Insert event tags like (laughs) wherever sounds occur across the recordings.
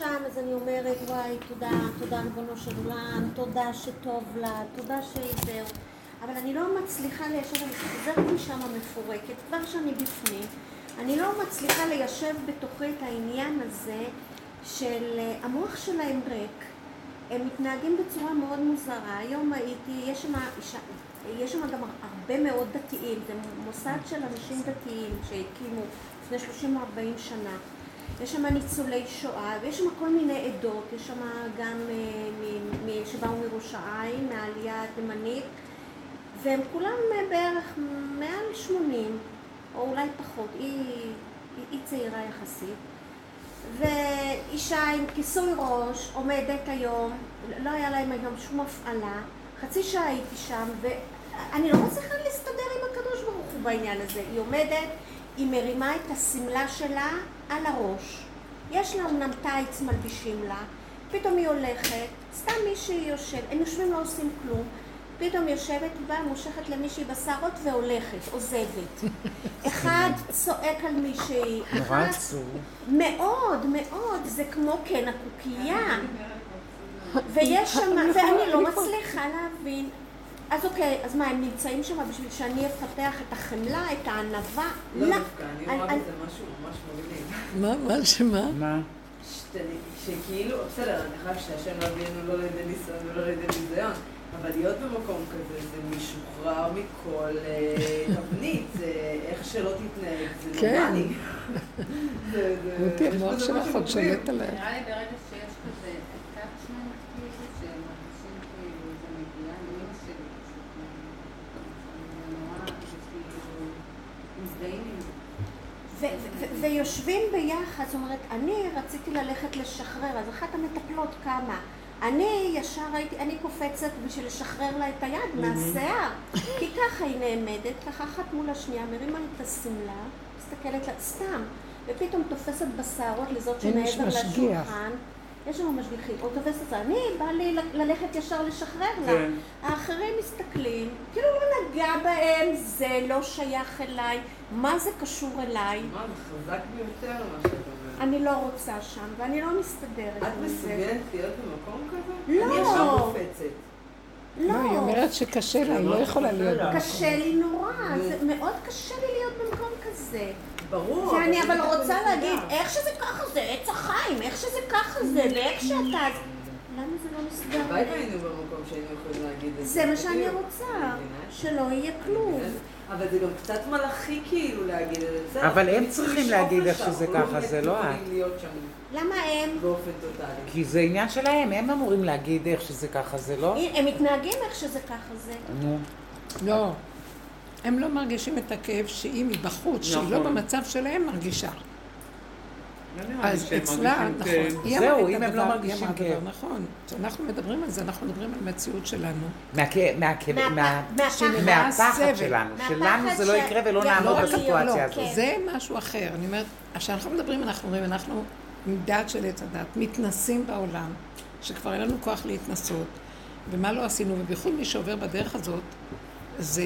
שם, אז אני אומרת, וואי, תודה, תודה ריבונו של עולם, תודה שטוב לה, תודה שזהו. אבל אני לא מצליחה ליישב, אני חוזרת משם מפורקת, כבר שאני בפנים, אני לא מצליחה ליישב בתוכי את העניין הזה של אה, המוח שלהם ריק. הם מתנהגים בצורה מאוד מוזרה. היום הייתי, יש שם, יש שם גם הרבה מאוד דתיים, זה מוסד של אנשים דתיים שהקימו לפני 30 או 40 שנה. יש שם ניצולי שואה, ויש שם כל מיני עדות, יש שם גם אה, שבאו מראש העין, מהעלייה התימנית, והם כולם אה, בערך מעל 80, או אולי פחות, היא, היא, צעירה יחסית. ואישה עם כיסוי ראש עומדת היום, לא היה להם היום שום הפעלה, חצי שעה הייתי שם, ואני לא מצליחה להסתדר עם הקדוש ברוך הוא בעניין הזה. היא עומדת, היא מרימה את השמלה שלה על הראש. יש לה אמנם טייץ מלבישים לה, פתאום היא הולכת, סתם מישהי יושבת, הם יושבים לא עושים כלום, פתאום יושבת, היא באה, מושכת למישהי בשערות והולכת, עוזבת. (laughs) אחד צועק על מישהי, נורא עצוב. מאוד, מאוד, זה כמו כן הקוקייה. ויש שם, (laughs) ואני לא מצליחה להבין. אז אוקיי, אז מה, הם נמצאים שם בשביל שאני אפתח את החמלה, את הענווה? לא דווקא, אני רואה בזה משהו ממש מגניב. מה, מה, שמה? מה? שכאילו, בסדר, אני חייב שהשם לא הביאנו לא לידי ניסיון ולא לידי ביזיון. אבל להיות במקום כזה זה משוחרר מכל אה, (laughs) תבנית, זה איך שלא תתנהג, זה כן. נורמלי. (laughs) זה- זה- אותי, יש המוח בזה משהו. נראה לי ברגע שיש כזה attachment, כאילו, שמרגישים כאילו זה מגיע לאמא שלי פשוט. זה נורא, זה כאילו, מזדהים עם זה. ו- ו- ויושבים ביחד, זאת אומרת, אני רציתי ללכת לשחרר, אז אחת המטפלות קמה. אני ישר הייתי, אני קופצת בשביל לשחרר לה את היד מהשיער. כי ככה היא נעמדת, ככה אחת מול השנייה, מרימה לי את השמלה, מסתכלת לה, סתם, ופתאום תופסת בשערות לזאת שמעבר. לשולחן. יש שם משגיחים, או תופסת אותה, אני, בא לי ל- ללכת ישר לשחרר לה. כן. האחרים מסתכלים, כאילו לא נגע בהם, זה לא שייך אליי, מה זה קשור אליי? מה, זה חזק ביותר מה שאת אומרת. אני לא רוצה שם, ואני לא מסתדרת את עם זה. מסוגלת להיות במקום כזה? לא. אני ישר קופצת. לא, היא אומרת שקשה לה, היא לא יכולה להיות במקום. קשה לי נורא, זה מאוד קשה לי להיות במקום כזה. ברור. ואני אבל רוצה. להגיד, איך שזה ככה זה עץ החיים, איך שזה ככה זה, ואיך שאתה... למה זה לא מסתדר הלוואי? והיינו במקום שהיינו יכולים להגיד את זה. זה מה שאני. רוצה. שלא יהיה כלום. אבל זה גם קצת מלאכי כאילו להגיד את זה. אבל הם צריכים להגיד איך שזה אבל ככה, זה לא את. למה הם? באופן טוטאלי. כי זה עניין שלהם, הם אמורים להגיד איך שזה ככה, זה לא? הם מתנהגים איך שזה ככה זה. נו. לא. הם לא מרגישים את הכאב שהיא מבחוץ, שהיא לא נכון. במצב שלהם מרגישה. לא אז אצלה, נכון, כאב. היא אמרה זהו, את אם הם הדבר, לא היא מרגישים אמרה כאב. נכון. כשאנחנו מדברים על זה, אנחנו מדברים על מציאות שלנו. מהפחד. שלנו, שלנו זה לא יקרה ולא לא נעמוד יכול בסיטואציה להיות, הזאת. זה משהו אחר. אני אומרת, כשאנחנו מדברים, אנחנו אומרים, אנחנו עם דעת של עץ הדת, מתנסים בעולם, שכבר אין לנו כוח להתנסות, ומה לא עשינו, ובייחוד מי שעובר בדרך הזאת, זה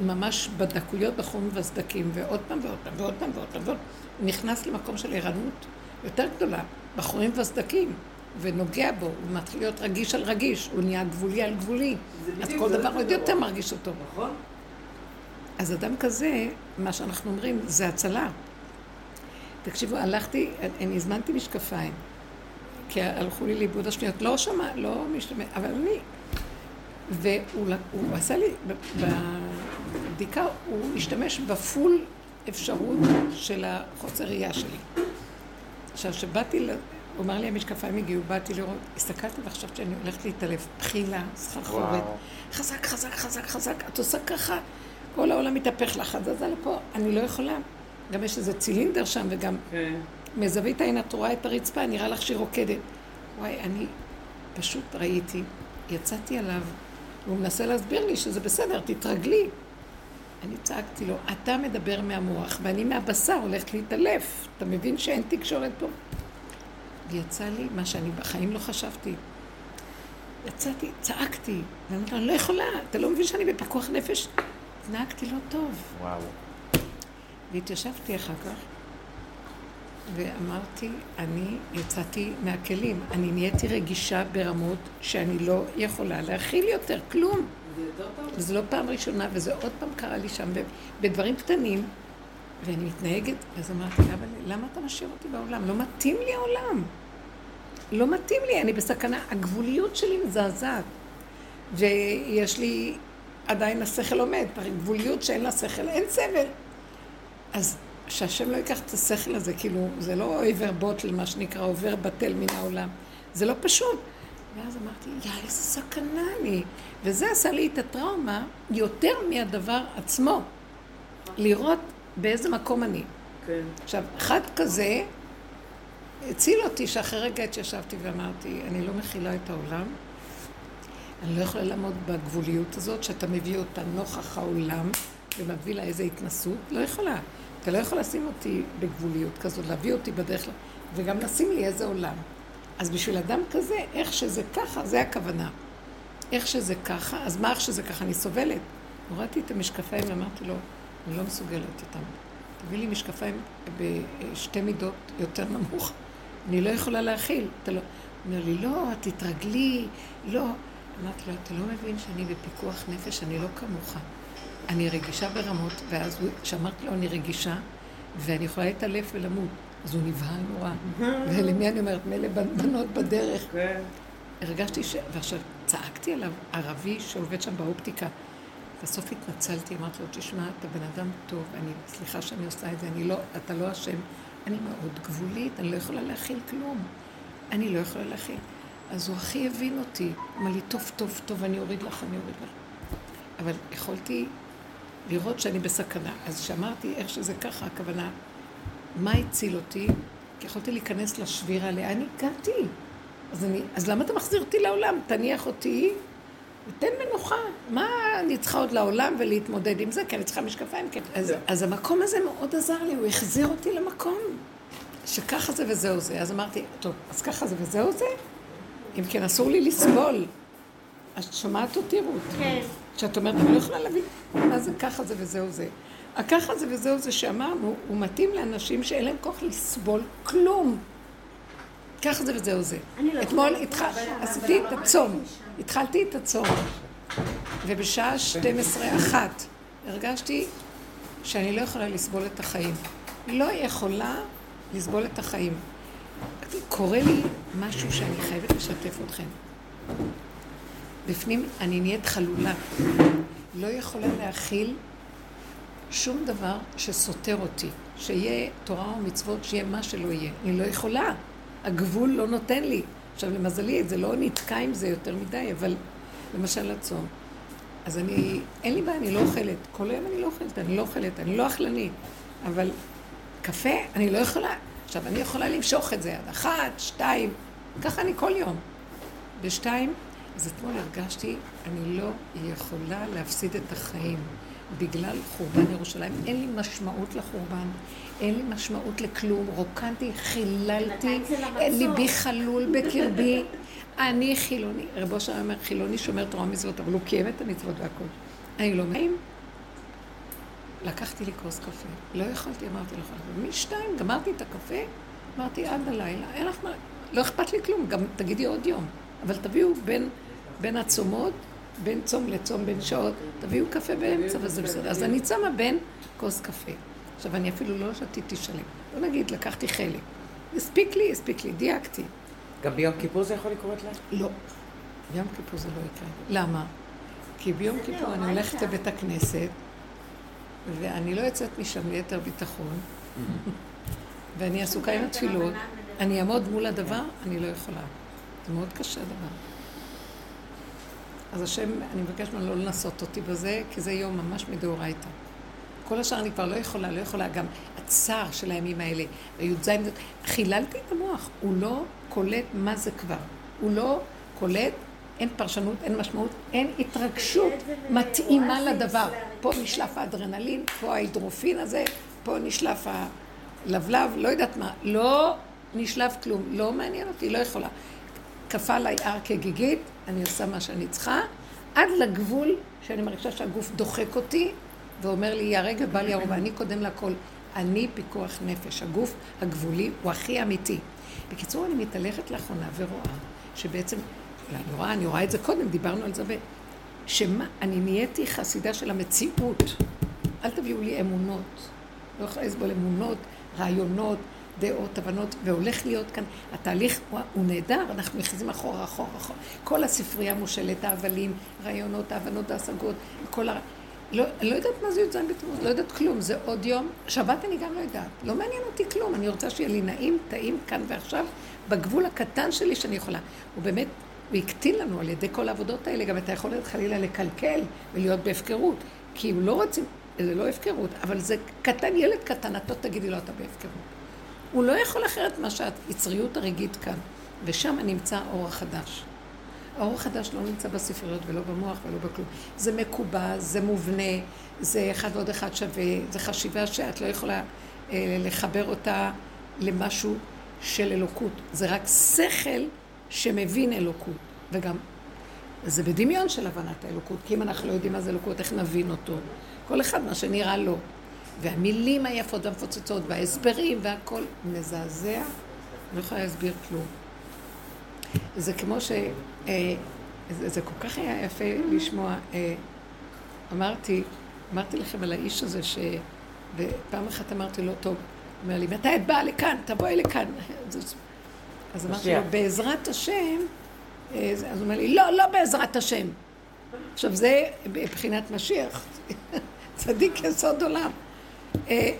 ממש בדקויות בחורים ובסדקים, ועוד פעם ועוד פעם ועוד פעם ועוד פעם ועוד נכנס למקום של ערנות יותר גדולה, בחורים ובסדקים, ונוגע בו, הוא מתחיל להיות רגיש על רגיש, הוא נהיה גבולי על גבולי, אז כל דבר עוד דבר. יותר מרגיש אותו. נכון? אז אדם כזה, מה שאנחנו אומרים, זה הצלה. תקשיבו, הלכתי, אני הזמנתי משקפיים, כי הלכו לי לאיבוד השניות, לא שמע, לא משתמש, אבל אני... והוא עשה לי, בבדיקה, הוא השתמש בפול אפשרות של החוסר ראייה שלי. עכשיו, כשבאתי, הוא אמר לי, המשקפיים הגיעו, באתי לראות, הסתכלתי וחשבתי שאני הולכת להתעלף. בחילה, סחרחורת. חזק, חזק, חזק, חזק, את עושה ככה, כל העולם מתהפך לך, את זזה לפה, אני לא יכולה. גם יש איזה צילינדר שם, וגם כן. מזווית העין את רואה את הרצפה, נראה לך שהיא רוקדת. וואי, אני פשוט ראיתי, יצאתי עליו, והוא מנסה להסביר לי שזה בסדר, תתרגלי. אני צעקתי לו, אתה מדבר מהמוח, ואני מהבשר הולכת להתעלף. אתה מבין שאין תקשורת פה? ויצא לי מה שאני בחיים לא חשבתי. יצאתי, צעקתי, ואמרתי לו, אני לא יכולה, אתה לא מבין שאני בפיקוח נפש? נהגתי לא טוב. וואו. והתיישבתי אחר כך, ואמרתי, אני יצאתי מהכלים. אני נהייתי רגישה ברמות שאני לא יכולה להכיל יותר כלום. זה לא פעם ראשונה, וזה עוד פעם קרה לי שם, בדברים קטנים, ואני מתנהגת, אז אמרתי, אבל למה אתה משאיר אותי בעולם? לא מתאים לי העולם. לא מתאים לי, אני בסכנה. הגבוליות שלי מזעזעת. ויש לי, עדיין השכל עומד, גבוליות שאין לה שכל, אין סבל. אז שהשם לא ייקח את השכל הזה, כאילו, זה לא עיוור בוטל, מה שנקרא, עובר בטל מן העולם. זה לא פשוט. ואז אמרתי, יא, איזה סכנה אני. וזה עשה לי את הטראומה יותר מהדבר עצמו. לראות באיזה מקום אני. כן. עכשיו, אחד כזה הציל אותי שאחרי רגע התיישבתי ואמרתי, אני לא מכילה את העולם, אני לא יכולה לעמוד בגבוליות הזאת שאתה מביא אותה נוכח העולם ומביא לה איזו התנסות, לא יכולה. אתה לא יכול לשים אותי בגבוליות כזאת, להביא אותי בדרך, ל- וגם לשים לי איזה עולם. אז בשביל אדם כזה, איך שזה ככה, זה הכוונה. איך שזה ככה, אז מה איך שזה ככה? אני סובלת. הורדתי את המשקפיים ואמרתי לו, אני לא מסוגלת איתם. תביא לי משקפיים בשתי מידות יותר נמוך. אני לא יכולה להכיל. אתה לא... אומר לי, לא, תתרגלי, לא. אמרתי לו, אתה לא מבין שאני בפיקוח נפש, אני לא כמוך. אני רגישה ברמות, ואז כשאמרתי לו, אני רגישה, ואני יכולה להתעלף ולמות. אז הוא נבהל נורא. ולמי אני אומרת? מילא בנות בדרך. כן. הרגשתי ש... ועכשיו צעקתי עליו, ערבי שעובד שם באופטיקה. בסוף התנצלתי, אמרתי לו, תשמע, אתה בן אדם טוב, אני, סליחה שאני עושה את זה, אני לא, אתה לא אשם. אני מאוד גבולית, אני לא יכולה להכיל כלום. אני לא יכולה להכיל. אז הוא הכי הבין אותי. אמר לי, טוב, טוב, טוב, אני אוריד לך, אני אוריד לך. אבל יכולתי לראות שאני בסכנה. אז כשאמרתי איך שזה ככה, הכוונה, מה הציל אותי? כי יכולתי להיכנס לשבירה, לאן הגעתי? אז, אני, אז למה אתה מחזיר אותי לעולם? תניח אותי ותן מנוחה. מה אני צריכה עוד לעולם ולהתמודד עם זה? כי אני צריכה משקפיים. כן. אז, אז המקום הזה מאוד עזר לי, הוא החזיר אותי למקום. שככה זה וזהו זה. אז אמרתי, טוב, אז ככה זה וזהו זה? אם כן, אסור לי לסבול. אז את שומעת אותי, רות? כן. שאת אומרת, אני לא יכולה להבין מה זה ככה זה וזהו זה. הככה זה וזהו זה שאמרנו, הוא מתאים לאנשים שאין להם כוח לסבול כלום. ככה זה וזהו זה. לא אתמול עשיתי את הצום. התחלתי את הצום. ובשעה 12 אחת הרגשתי שאני לא יכולה לסבול את החיים. לא יכולה לסבול את החיים. קורה לי משהו שאני חייבת לשתף אתכם. בפנים אני נהיית חלולה. לא יכולה להכיל שום דבר שסותר אותי. שיהיה תורה ומצוות, שיהיה מה שלא יהיה. אני לא יכולה. הגבול לא נותן לי. עכשיו, למזלי, זה לא נתקע עם זה יותר מדי, אבל למשל הצום. אז אני, אין לי בעיה, אני לא אוכלת. כל היום אני לא אוכלת, אני לא אוכלת, אני לא אכלנית. אבל קפה, אני לא יכולה. עכשיו, אני יכולה למשוך את זה עד אחת, שתיים, ככה אני כל יום. בשתיים, אז אתמול הרגשתי, אני לא יכולה להפסיד את החיים בגלל חורבן ירושלים. אין לי משמעות לחורבן, אין לי משמעות לכלום. רוקנתי, חיללתי. ליבי חלול בקרבי. אני חילוני, רב אושר אומר, חילוני שומר תורה ומצוות, אבל הוא קיים את המצוות והכל. אני לא מאים. לקחתי לי כוס קפה, לא יכולתי, אמרתי לך, ומשתיים גמרתי את הקפה, אמרתי עד הלילה, אין לך מה, לא אכפת לי כלום, גם תגידי עוד יום, אבל תביאו בין, בין הצומות, בין צום לצום, בין שעות, תביאו קפה באמצע וזה בסדר. אז אני צמה בין כוס קפה. עכשיו, אני אפילו לא שתיתי שלם. בוא נגיד, לקחתי חלק. הספיק לי, הספיק לי, דייקתי. גם ביום כיפור זה יכול לקרות לך? לא. ביום כיפור זה לא יקרה. למה? כי ביום כיפור אני. הולכת לבית הכנסת, ואני לא יוצאת משם ליתר ביטחון, ואני עסוקה עם התפילות, אני אעמוד מול הדבר, אני לא יכולה. זה מאוד קשה הדבר. אז השם, אני מבקשת ממנו לא לנסות אותי בזה, כי זה יום ממש מדאורייתא. כל השאר אני כבר לא יכולה, לא יכולה. גם הצער של הימים האלה, בי"ז, חיללתי את המוח. הוא לא קולט מה זה כבר. הוא לא קולט, אין פרשנות, אין משמעות, אין התרגשות מתאימה לדבר. פה נשלף האדרנלין, פה ההידרופין הזה, פה נשלף הלבלב, לא יודעת מה. לא נשלף כלום, לא מעניין אותי, לא יכולה. כפה עליי הר כגיגית, אני עושה מה שאני צריכה, עד לגבול שאני מרגישה שהגוף דוחק אותי, ואומר לי, הרגע בא לי הרוב, אני קודם לכל. אני פיקוח נפש. הגוף הגבולי הוא הכי אמיתי. בקיצור, אני מתהלכת לאחרונה ורואה שבעצם, אני רואה, אני רואה את זה קודם, דיברנו על זה, ו... שמה, אני נהייתי חסידה של המציאות. אל תביאו לי אמונות. לא יכולה לסבול אמונות, רעיונות, דעות, הבנות, והולך להיות כאן, התהליך הוא, הוא נהדר, אנחנו נכנסים אחורה, אחורה, אחורה. כל הספרייה מושלת, ההבלים, רעיונות, ההבנות, ההשגות, כל ה... לא, אני לא יודעת מה זה י"ז בתמוז, לא יודעת כלום, זה עוד יום. שבת אני גם לא יודעת, לא מעניין אותי כלום, אני רוצה שיהיה לי נעים, טעים, כאן ועכשיו, בגבול הקטן שלי שאני יכולה. הוא באמת, הוא הקטין לנו על ידי כל העבודות האלה גם את היכולת חלילה לקלקל ולהיות בהפקרות, כי הוא לא רוצים, זה לא הפקרות, אבל זה קטן, ילד קטן, אתה תגידי לו, אתה בהפקרות. הוא לא יכול אחרת מה שהיצריות הרגעית כאן, ושם נמצא האור החדש. האור החדש לא נמצא בספריות ולא במוח ולא בכלום. זה מקובע, זה מובנה, זה אחד ועוד אחד שווה, זה חשיבה שאת לא יכולה אה, לחבר אותה למשהו של אלוקות. זה רק שכל שמבין אלוקות, וגם זה בדמיון של הבנת האלוקות, כי אם אנחנו לא יודעים מה זה אלוקות, איך נבין אותו? כל אחד מה שנראה לו. והמילים היפות והמפוצצות, וההסברים והכל מזעזע, אני לא יכולה להסביר כלום. זה כמו ש... אה, זה, זה כל כך היה יפה לשמוע. אה, אמרתי, אמרתי לכם על האיש הזה, ש... ופעם אחת אמרתי לו, טוב, אומר לי, מתי את באה לכאן? תבואי לכאן. אז אמרתי לו, בעזרת השם, אה, אז הוא אומר לי, לא, לא בעזרת השם. עכשיו זה מבחינת משיח, (laughs) צדיק יסוד עולם.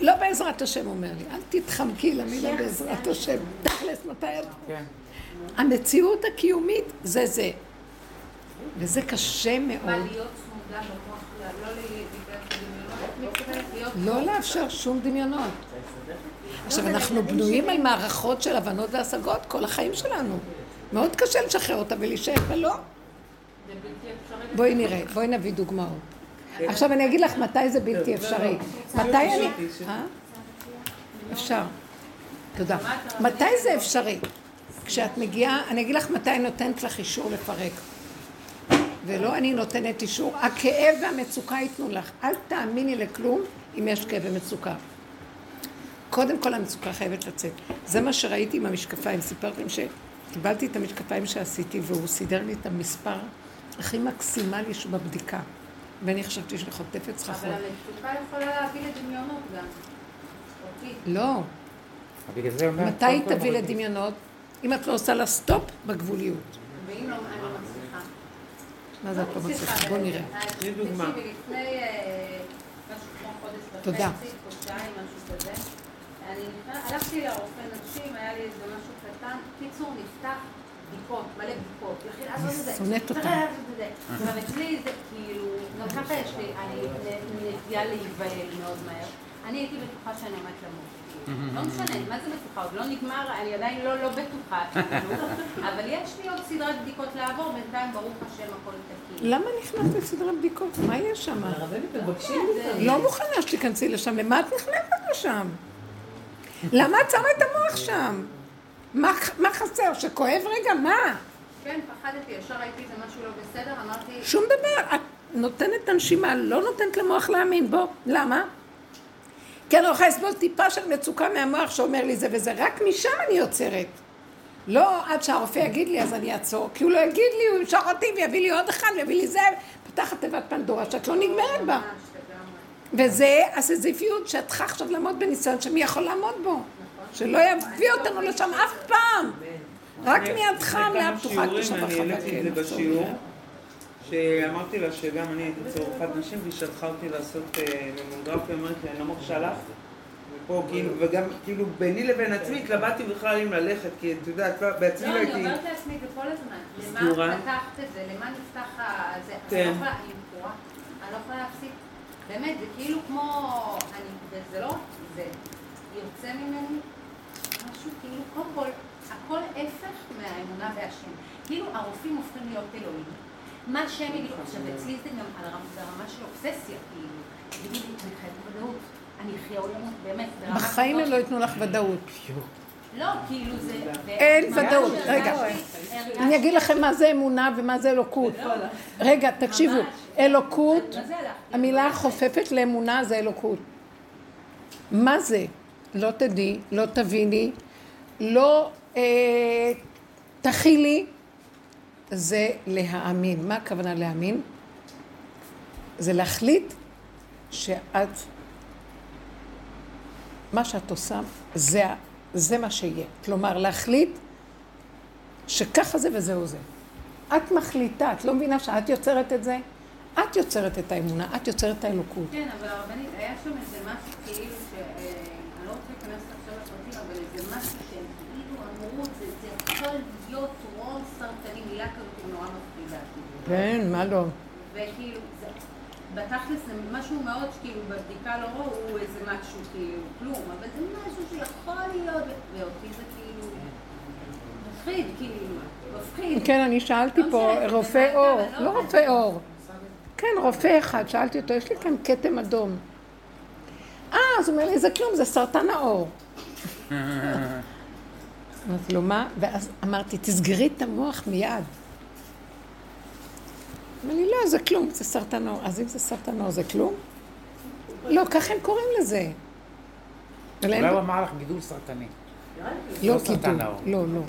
לא בעזרת השם, אומר לי, אל תתחמקי למילה בעזרת השם. תכלס, מתי את... כן. המציאות הקיומית זה זה. וזה קשה מאוד. לא, לא לאפשר שום דמיונות. עכשיו, אנחנו בנויים על מערכות של הבנות והשגות כל החיים שלנו. מאוד קשה לשחרר אותה ולהישאר ולא. בואי נראה, בואי נביא דוגמאות. עכשיו אני אגיד לך מתי זה בלתי אפשרי. מתי אני... אה? אפשר. תודה. מתי זה אפשרי? כשאת מגיעה, אני אגיד לך מתי נותנת לך אישור לפרק. ולא אני נותנת אישור, הכאב והמצוקה ייתנו לך. אל תאמיני לכלום אם יש כאב ומצוקה. קודם כל המצוקה חייבת לצאת. זה מה שראיתי עם המשקפיים. סיפרתם שקיבלתי את המשקפיים שעשיתי והוא סידר לי את המספר הכי מקסימלי שבבדיקה. ואני חשבתי שאני חוטפת סככות. אבל המצוקה יכולה להביא לדמיונות גם. לא. מתי היא תביא לדמיונות? אם את לא עושה לה סטופ בגבוליות. ואם לא, אני לא מצליחה. מה זה את לא מצליחה? בוא נראה. תני דוגמה. לפני אה, משהו כמו חודש וחצי, חודשיים, משהו כזה. אני הלכתי לרופא נשים, היה לי איזה משהו קטן. קיצור, נפתח בדיקות, מלא בדיקות. אני שונאת אותה. אבל אצלי זה כאילו, גם ככה יש לי, אני נטייה להיבהל מאוד מהר. אני הייתי בטוחה שאני עומדת למות. לא משנה, מה זה בטוחה? עוד לא נגמר, אני עדיין לא לא בטוחה. אבל יש לי עוד סדרת בדיקות לעבור, בינתיים ברוך השם הכל תקין. למה נכנסת לסדרת בדיקות? מה יש שם? לא מוכנה שתיכנסי לשם, למה את נכנסת לשם? למה את שמה את המוח שם? מה חסר? שכואב רגע? מה? כן, פחדתי, ישר ראיתי איזה משהו לא בסדר, אמרתי... שום דבר, את נותנת את הנשימה, לא נותנת למוח להאמין, בוא, למה? כי אני לא יכולה לסבול טיפה של מצוקה מהמוח שאומר לי זה וזה, רק משם אני יוצרת. לא עד שהרופא יגיד לי אז אני אעצור, כי הוא לא יגיד לי, הוא ימשוך אותי ויביא לי עוד אחד ויביא לי זה, פתחת תיבת פנדורה שאת לא נגמרת בה. וזה הסזיפיות שאת צריכה עכשיו לעמוד בניסיון שמי יכול לעמוד בו. שלא יביא אותנו לשם אף פעם. רק מידך מלאה פתוחה כשם אני העליתי את זה בשיעור. שאמרתי לה שגם אני הייתי אצל רופאת נשים והיא שלחה אותי לעשות אה, ממוגרפיה, אמרת לי, אני לא מרשה לך. ופה כאילו, וגם כאילו ביני לבין עצמי התלבטתי בכלל אם ללכת, כי את יודעת, בעצמי לא הייתי... לא, אני אומרת לעצמי זה כל הזמן. למה פתחת את זה? למה נפתח זה? אני לא מכורה. אני לא יכולה להפסיק. באמת, זה כאילו כמו... זה לא... זה יוצא ממני משהו כאילו, קודם כל, הכל הפך מהאמונה בהשם. כאילו הרופאים הופכים להיות אלוהים. מה שהם יגידו, עכשיו אצלי זה גם על הרמה של אובססיה, כאילו, תגידי לי, אני חייבת ודאות, אני אחיה או למות, באמת, בחיים הם לא ייתנו לך ודאות. לא, כאילו זה... אין ודאות, רגע. אני אגיד לכם מה זה אמונה ומה זה אלוקות. לא, לא. רגע, תקשיבו, אלוקות, המילה החופפת לאמונה זה אלוקות. מה זה? לא תדעי, לא תביני, לא אה, תכילי, זה להאמין. מה הכוונה להאמין? זה להחליט שאת, מה שאת עושה, זה, זה מה שיהיה. כלומר, להחליט שככה זה וזהו זה. את מחליטה, את לא מבינה שאת יוצרת את זה? את יוצרת את האמונה, את יוצרת את האלוקות. כן, אבל הרבנית, היה שם איזה משהו כאילו ש... אה, אני לא רוצה להיכנס עכשיו לפרטים, אבל איזה משהו שהם כאילו אמרו, זה יכול להיות טרום סרטני, מילה כזאת נורא מפחידה. כן, מה לא? וכאילו, בתכלס זה משהו מאוד שכאילו בבדיקה לא ראו איזה משהו כאילו כלום, אבל זה משהו שיכול להיות, ואותי זה כאילו מפחיד, כאילו, מפחיד. כן, אני שאלתי לא פה רופא אור, לא לא רופא אור. כן, רופא אחד, שאלתי אותו, יש לי כאן כתם אדום. אה, אז הוא אומר לי, זה כלום, זה סרטן העור. (laughs) אמרתי לו, מה? ואז אמרתי, תסגרי את המוח מיד. אמר לי, לא, זה כלום, זה סרטן העור. אז אם זה סרטן העור, זה כלום? לא, ככה הם קוראים לזה. אולי הוא אמר לך גידול סרטני. לא לא סרטן גידול, העור. לא, לא.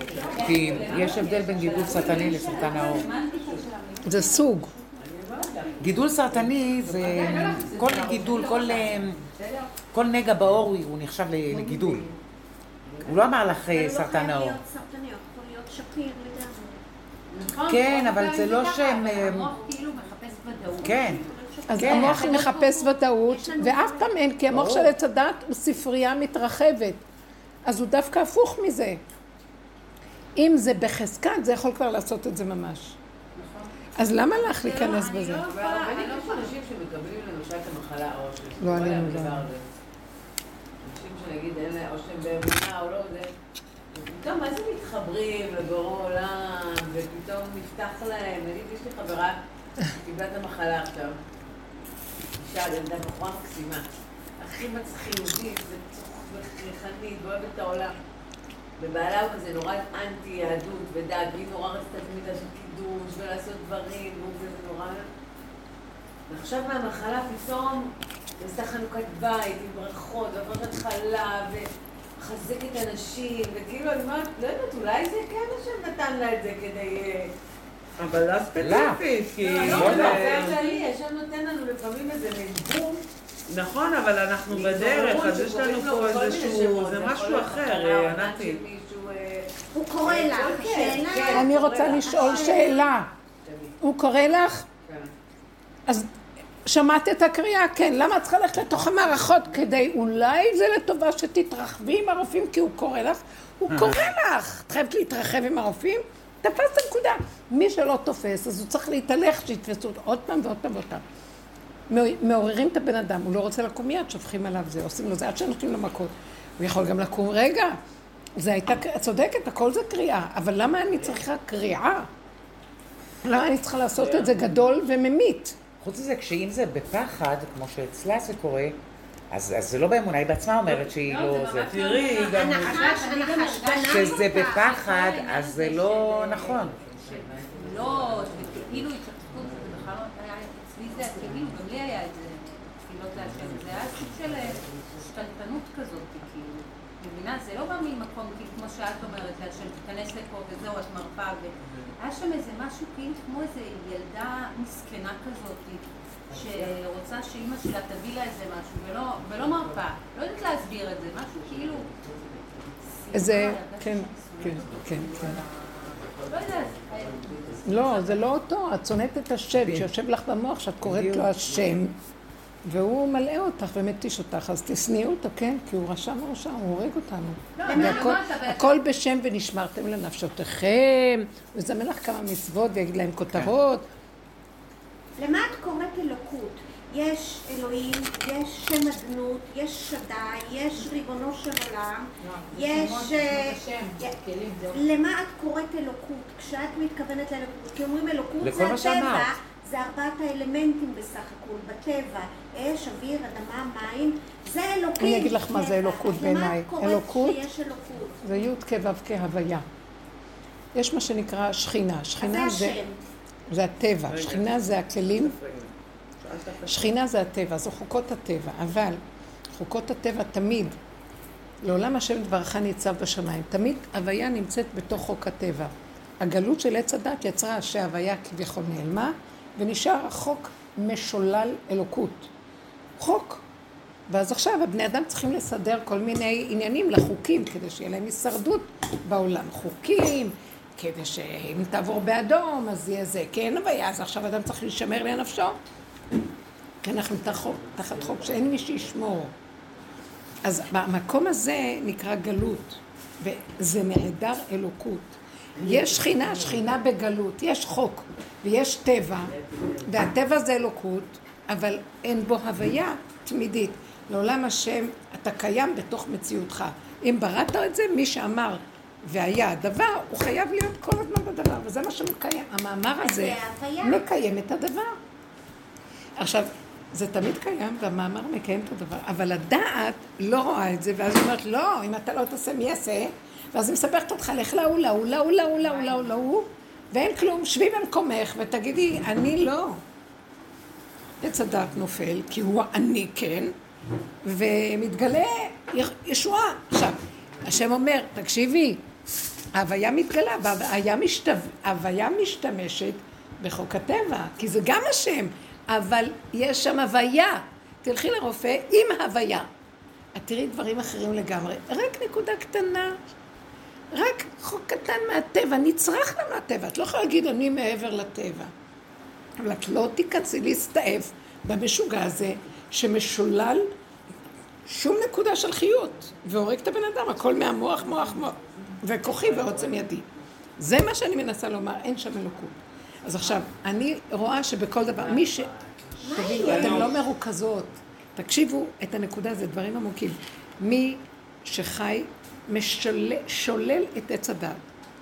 כי יש הבדל בין גידול סרטני לסרטן העור. זה סוג. גידול סרטני זה כל גידול, כל, אה, כל נגע בעור הוא- הוא נחשב לגידול. הוא לא אמר לך אה, זה לא סרטן חייב העור. להיות סרטני, הוא יכול להיות שפיר לגמרי. נכון, כן, נכון, אבל זה זה לא שהם, אה, המוח כאילו מחפש ודאות. כן. אז כן. המוח מחפש ודאות, ואף פעם אין, כי המוח. של עץ הדת הוא ספרייה מתרחבת. אז הוא דווקא הפוך מזה. אם זה בחזקת, זה יכול כבר לעשות את זה ממש. אז למה לך להיכנס בזה? לא אבל הרבנית יש אנשים שמקבלים למשל את המחלה או ש... לא עלינו, לא. אנשים שנגיד אין להם, או שהם באמונה או לא, זה... פתאום מה זה מתחברים לבורא עולם, ופתאום נפתח להם, נגיד יש לי חברה שקיבלה את המחלה עכשיו, אישה, ילדה בחורה מקסימה, הכי מצחיובית, וצריכנית, ואוהבת את העולם. ובעלה הוא כזה נורא אנטי יהדות ודת, והיא נורא רצתה תמיד לעשות קידוש ולעשות דברים, והוא כזה נורא... ועכשיו מהמחלה פתאום עשתה חנוכת בית עם ברכות, ועברת חלב, ומחזקת אנשים, וכאילו, אני אומרת, לא יודעת, אולי זה כן השם נתן לה את זה כדי... אה, אבל לא ספציפית, כי... לא, לא לא, יודע. זה הכללי, השם נותן לנו לפעמים איזה מין בום. נכון, אבל אנחנו בדרך, אז יש לנו פה איזשהו... זה משהו אחר, אה, ענתי. הוא קורא לך, שאלה... כן. אני רוצה לשאול שאלה. הוא קורא לך? כן. אז שמעת את הקריאה? כן. למה את צריכה ללכת לתוך המערכות כדי אולי זה לטובה שתתרחבי עם הרופאים כי הוא קורא לך? הוא קורא לך. את חייבת להתרחב עם הרופאים? תפס את הנקודה. מי שלא תופס, אז הוא צריך להתהלך שיתפסו אותו עוד פעם ועוד פעם ועוד פעם. מעוררים את הבן אדם, הוא לא רוצה לקום מיד, שופכים עליו זה, עושים לו זה, עד שנותנים לו מכות. הוא יכול גם לקום, רגע, זה הייתה, את צודקת, הכל זה קריאה, אבל למה אני צריכה קריאה? למה אני צריכה לעשות את זה גדול וממית? חוץ מזה, כשאם זה בפחד, כמו שאצלה זה קורה, אז, אז זה לא באמונה, היא בעצמה אומרת שהיא לא, לא... זה תראי, גם... כשזה. בפחד, אז זה לא נכון. לא, שכאילו התשתקות זה בכלל לא היה אצלי זה, כאילו גם לי היה את זה, תפילות להשם, זה היה סוג של אה, שתלטנות כזאת, כאילו. מבינה? זה לא בא ממקום, כאילו, כמו שאת אומרת, להשם, תיכנס לפה וזהו, את מרפה, והיה שם איזה משהו, כאילו, כמו איזה ילדה מסכנה כזאת, שרוצה שאימא שלה תביא לה איזה משהו, ולא, ולא מרפה. לא יודעת להסביר את זה, משהו כאילו... איזה, כן, כן, כן, כן. לא יודעת. לא, זה לא אותו, את שונאת את השם שיושב לך במוח, שאת קוראת לו השם, והוא מלאה אותך ומתיש אותך, אז תשנאי אותו, כן? כי הוא רשע מרשע, הוא הורג אותנו. לא, והכל- אבל- הכל בשם ונשמרתם לנפשותיכם, הוא יזמן לך כמה מצוות ויגיד להם כותרות. למה את קוראת אלוקות? יש אלוהים, יש שם אדנות, יש שדי, יש ריבונו של עולם, יש... אה, למה את קוראת אלוקות? כשאת מתכוונת לאלוקות, כי אומרים אלוקות זה הטבע. זה ארבעת האלמנטים בסך הכל, בטבע, אש, אוויר, אדמה, מים, זה אלוקים. אני אגיד לך מה זה. אלוקות בעיניי. אלוקות? זה י' כו' כהוויה. יש מה שנקרא שכינה. שכינה זה, השם. זה הטבע, שכינה זה הכלים, שכינה זה הטבע, זה חוקות הטבע, אבל חוקות הטבע תמיד, לעולם השם דברך ניצב בשמיים. תמיד הוויה נמצאת בתוך חוק הטבע. הגלות של עץ הדת יצרה שההוויה כביכול נעלמה, ונשאר החוק משולל אלוקות. חוק. ואז עכשיו הבני אדם צריכים לסדר כל מיני עניינים לחוקים, כדי שיהיה להם הישרדות בעולם. חוקים, כדי שאם תעבור באדום, אז יהיה זה. כן, הוויה, אז עכשיו אדם צריך להישמר לנפשו. כי אנחנו תחת, תחת חוק שאין מי שישמור. אז במקום הזה נקרא גלות, וזה נעדר אלוקות. יש שכינה, שכינה בגלות, יש חוק ויש טבע, והטבע זה אלוקות, אבל אין בו הוויה תמידית. לעולם השם, אתה קיים בתוך מציאותך. אם בראת את זה, מי שאמר והיה הדבר, הוא חייב להיות כל הזמן בדבר, וזה מה שמקיים. המאמר הזה מקיים את הדבר. עכשיו, זה תמיד קיים, והמאמר מקיים את הדבר, אבל הדעת לא רואה את זה, ואז היא אומרת, לא, אם אתה לא תעשה, מי יעשה? ואז היא מספרת אותך, לך להוא, להוא, להוא, להוא, להוא, להוא, להוא, ואין כלום, שבי במקומך ותגידי, אני לא. עץ הדעת נופל, כי הוא אני כן, ומתגלה ישועה. עכשיו, השם אומר, תקשיבי, ההוויה מתגלה, וההוויה משתמשת בחוק הטבע, כי זה גם השם. אבל יש שם הוויה. תלכי לרופא עם הוויה. את תראי דברים אחרים לגמרי. רק נקודה קטנה, רק חוק קטן מהטבע, נצרך לנו הטבע. את לא יכולה להגיד, אני מעבר לטבע. אבל את לא תיכנסי להסתעף במשוגע הזה, שמשולל שום נקודה של חיות, והורג את הבן אדם, הכל מהמוח, מוח, מוח, וכוחי ועוצם ידי. זה מה שאני מנסה לומר, אין שם אלוקות. אז עכשיו, אני רואה שבכל דבר, מי ש... תבינו, אתן לא מרוכזות. תקשיבו את הנקודה, זה דברים עמוקים. מי שחי משולל את עץ הדת.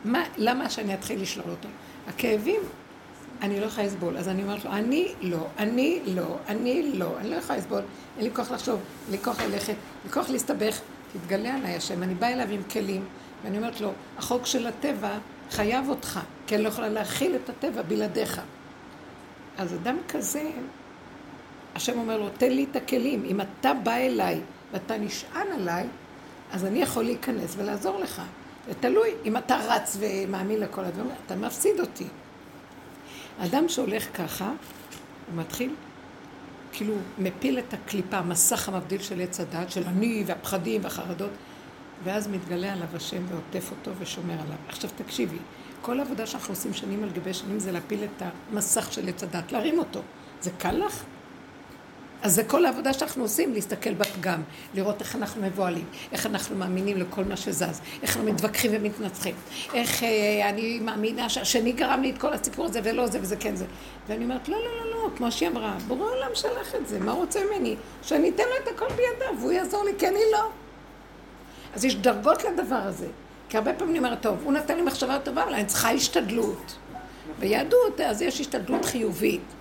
מה, למה שאני אתחיל לשלול אותו? הכאבים, אני לא יכולה לסבול. אז אני אומרת לו, אני לא, אני לא, אני לא, אני לא יכולה לסבול. אין לי כוח לחשוב, אין לי כוח ללכת, אין לי כוח להסתבך. תתגלה עליי השם. אני באה אליו עם כלים, ואני אומרת לו, החוק של הטבע חייב אותך, כי אני לא יכולה להכיל את הטבע בלעדיך. אז אדם כזה, השם אומר לו, תן לי את הכלים. אם אתה בא אליי ואתה נשען עליי, אז אני יכול להיכנס ולעזור לך. זה תלוי, אם אתה רץ ומאמין לכל הדברים, אתה מפסיד אותי. אדם שהולך ככה, הוא מתחיל, כאילו מפיל את הקליפה, המסך המבדיל של עץ הדת, של אני והפחדים והחרדות, ואז מתגלה עליו השם ועוטף אותו ושומר עליו. עכשיו תקשיבי, כל העבודה שאנחנו עושים שנים על גבי שנים זה להפיל את המסך של עץ הדת, להרים אותו. זה קל לך? אז זה כל העבודה שאנחנו עושים, להסתכל בפגם, לראות איך אנחנו מבוהלים, איך אנחנו מאמינים לכל מה שזז, איך אנחנו מתווכחים ומתנצחים, איך אה, אני מאמינה שהשני גרם לי את כל הסיפור הזה ולא זה וזה כן זה. ואני אומרת, לא, לא, לא, לא, כמו שהיא אמרה, בורא העולם שלח את זה, מה הוא רוצה ממני? שאני אתן לו את הכל בידיו והוא יעזור לי, כי אני לא. אז יש דרגות לדבר הזה. כי הרבה פעמים אני אומרת, טוב, הוא נתן לי מחשבה טובה, אבל אני צריכה השתדלות. ביהדות, אז יש השתדלות חיובית.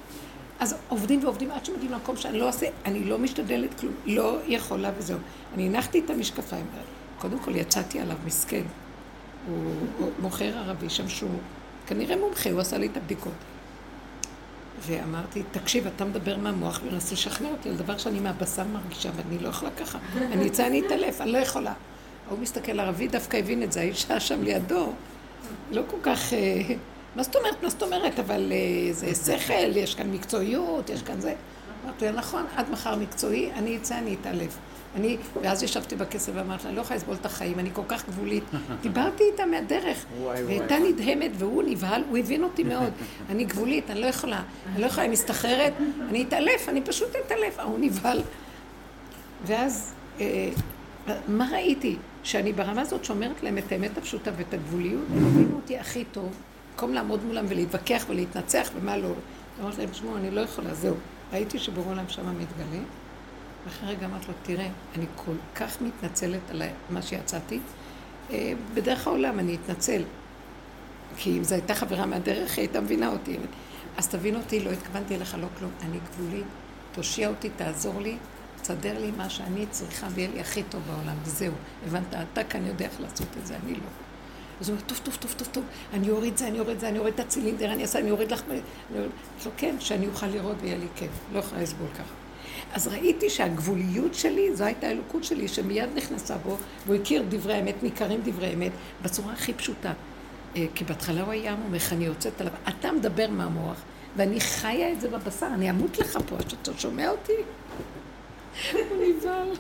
אז עובדים ועובדים עד שמגיעים למקום שאני לא עושה, אני לא משתדלת כלום, לא יכולה וזהו. אני הנחתי את המשקפיים, קודם כל יצאתי עליו מסכן. הוא, מוכר ערבי שם שהוא כנראה מומחה, הוא עשה לי את הבדיקות. ואמרתי, תקשיב, אתה מדבר מהמוח ומנסה לשכנע אותי על דבר שאני מהבשר מרגישה ואני לא יכולה ככה. אני אצא, אני אתעלף, אני לא יכולה. הוא מסתכל, ערבי דווקא הבין את זה, האישה שם לידו, לא כל כך... מה זאת אומרת, מה זאת אומרת, אבל אה, זה שכל, יש כאן מקצועיות, יש כאן זה. אמרתי, נכון, עד מחר מקצועי, אני אצא, אני אתעלף. אני, ואז ישבתי בכסף ואמרתי לה, אני לא יכולה לסבול את החיים, אני כל כך גבולית. דיברתי איתה מהדרך, והייתה נדהמת, והוא נבהל, הוא הבין אותי מאוד. אני גבולית, אני לא יכולה, אני לא יכולה, אני מסתחררת, אני אתעלף, אני פשוט אתעלף. הוא נבהל. ואז, אה, מה ראיתי? שאני ברמה הזאת שומרת להם את האמת הפשוטה ואת הגבוליות, הם הבינו אותי הכי טוב, במקום לעמוד מולם ולהתווכח ולהתנצח ומה לא. אמרתי להם, תשמעו, אני לא יכולה, זהו. ראיתי שבורא עולם שמה מתגלה, ואחרי רגע אמרתי לו, תראה, אני כל כך מתנצלת על מה שיצאתי. אה, בדרך העולם אני אתנצל. כי אם זו הייתה חברה מהדרך, היא הייתה מבינה אותי. אז תבין אותי, לא התכוונתי אליך, לא כלום. אני גבולית, תושיע אותי, תעזור לי, תסדר לי מה שאני צריכה ויהיה לי הכי טוב בעולם, וזהו. הבנת, אתה כאן יודע איך לעשות את זה, אני לא. אז הוא אומר, טוב, טוב, טוב, טוב, טוב, אני אוריד זה, אני אוריד זה, אני אוריד את הצילינדר, אני אעשה, אני אוריד לך... אני אומר לו, כן, שאני אוכל לראות ויהיה לי כיף, לא יכולה לסבול ככה. אז ראיתי שהגבוליות שלי, זו הייתה האלוקות שלי, שמיד נכנסה בו, והוא הכיר דברי האמת, ניכרים דברי האמת, בצורה הכי פשוטה. אה, כי בהתחלה הוא היה מומך, אני יוצאת עליו, אתה מדבר מהמוח, ואני חיה את זה בבשר, אני אמות לך פה, שאתה שומע אותי? (laughs) אני זל.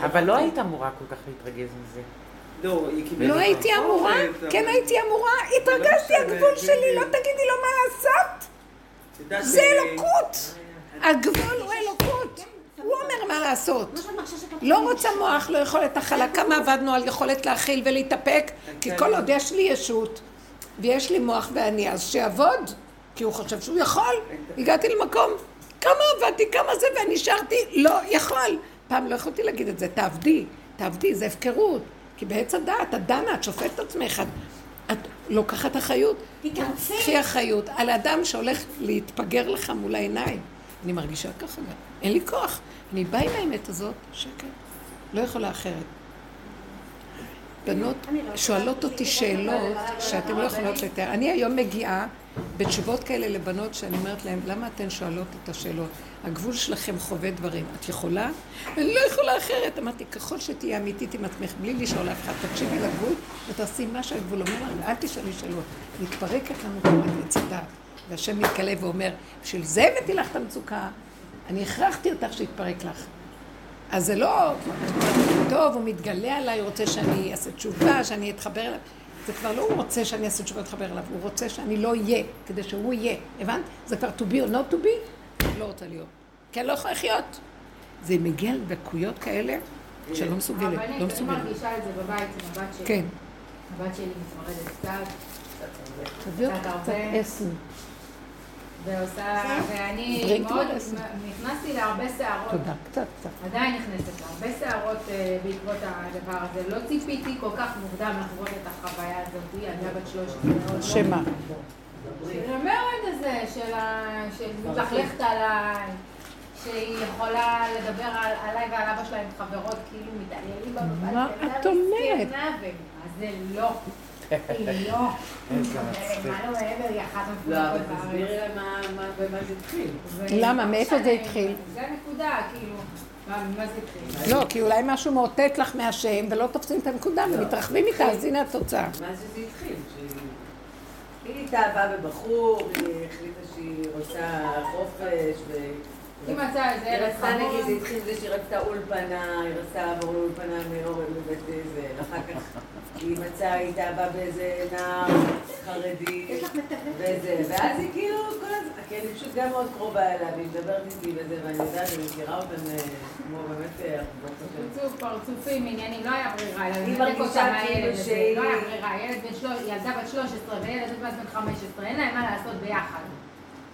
אבל לא היית אמורה כל כך להתרגז מזה. לא, לא הייתי אמורה, כן הייתי אמורה, התרגשתי, הגבול שלי, לא תגידי לו מה לעשות. זה אלוקות. הגבול הוא אלוקות. הוא אומר מה לעשות. לא רוצה מוח, לא יכולת הכלה. כמה עבדנו על יכולת להכיל ולהתאפק, כי כל עוד יש לי ישות ויש לי מוח ואני, אז שיעבוד, כי הוא חושב שהוא יכול. הגעתי למקום, כמה עבדתי, כמה זה, ואני נשארתי, לא יכול. פעם לא יכולתי להגיד את זה, תעבדי, תעבדי, זה הפקרות. כי בעץ הדעת, את דנה, את שופטת את עצמך, את לוקחת אחריות. תתאמצי. קחי אחריות על אדם שהולך להתפגר לך מול העיניים. אני מרגישה ככה גם. אין לי כוח. אני באה עם האמת הזאת, שקט. לא יכולה אחרת. בנות שואלות אותי שאלות שאתן לא יכולות לתאר. אני היום מגיעה בתשובות כאלה לבנות שאני אומרת להן, למה אתן שואלות את השאלות? הגבול שלכם חווה דברים. את יכולה? אני לא יכולה אחרת. אמרתי, ככל שתהיה אמיתית עם עצמך, בלי לשאול אף אחד, תקשיבי לגבול ותעשי מה שהגבול אומר אל תשאלי שאלות. מתפרקת לנו כמו מצידה. והשם מתגלה ואומר, בשביל זה הבאתי לך את המצוקה, אני הכרחתי אותך שיתפרק לך. אז זה לא, טוב, הוא מתגלה עליי, רוצה שאני אעשה תשובה, שאני אתחבר אליו. זה כבר לא הוא רוצה שאני אעשה תשובה להתחבר אליו, הוא רוצה שאני לא אהיה, כדי שהוא יהיה. הבנת? זה כבר to be or not to be, לא רוצה להיות. כי אני לא יכולה לחיות. זה מגיע לדקויות כאלה שאני לא מסוגלת, לא אני מסוגלת. מרגישה את זה בבית עם הבת שלי. כן. הבת שלי מתמרדת קצת, קצת הרבה. ועושה, ואני מאוד. נכנסתי להרבה שערות. תודה, קצת, קצת. עדיין נכנסת להרבה שערות אה, בעקבות הדבר הזה. לא ציפיתי כל כך מוקדם לחוות את החוויה הזאת. ילדה בת 13 מאוד לא. שמה? של המרד הזה, של מתלכלכת עליי, שהיא יכולה לדבר על- עליי ועל אבא שלה עם חברות כאילו בה בבית. מה את אומרת? מסכנה, ומה זה לא. היא לא. (laughs) מצחיק. מה לא לא. למה? מאיפה זה התחיל? זה הנקודה, כאילו. לא, כי אולי משהו מאותת לך מהשם ולא תופסים את הנקודה ומתרחבים איתה, אז הנה התוצאה. מה זה זה התחיל? היא התאהבה בבחור, היא החליטה שהיא רוצה חופש, ו... היא מצאה איזה היא ערב רצתה, נגיד, זה חמור. התחיל בזה שהיא רצתה אולפנה, היא רצתה לעבור לאולפנה מאורן בבית זה, ואחר כך היא מצאה, היא התאהבה באיזה נער חרדי? וזה, ואז היא כאילו, כל הזמן, כי אני פשוט גם מאוד קרובה אליו, היא מדברת איתי וזה, ואני יודעת, אני מכירה אותם אה, כמו באמת של... פרצוף, פרצופים, עניינים, לא היה ברירה, היא מרגישה כאילו שהיא- לא היה ברירה, ילד בן שלוש, ילדה בת 13 וילד בן 15, אין להם מה לעשות ביחד.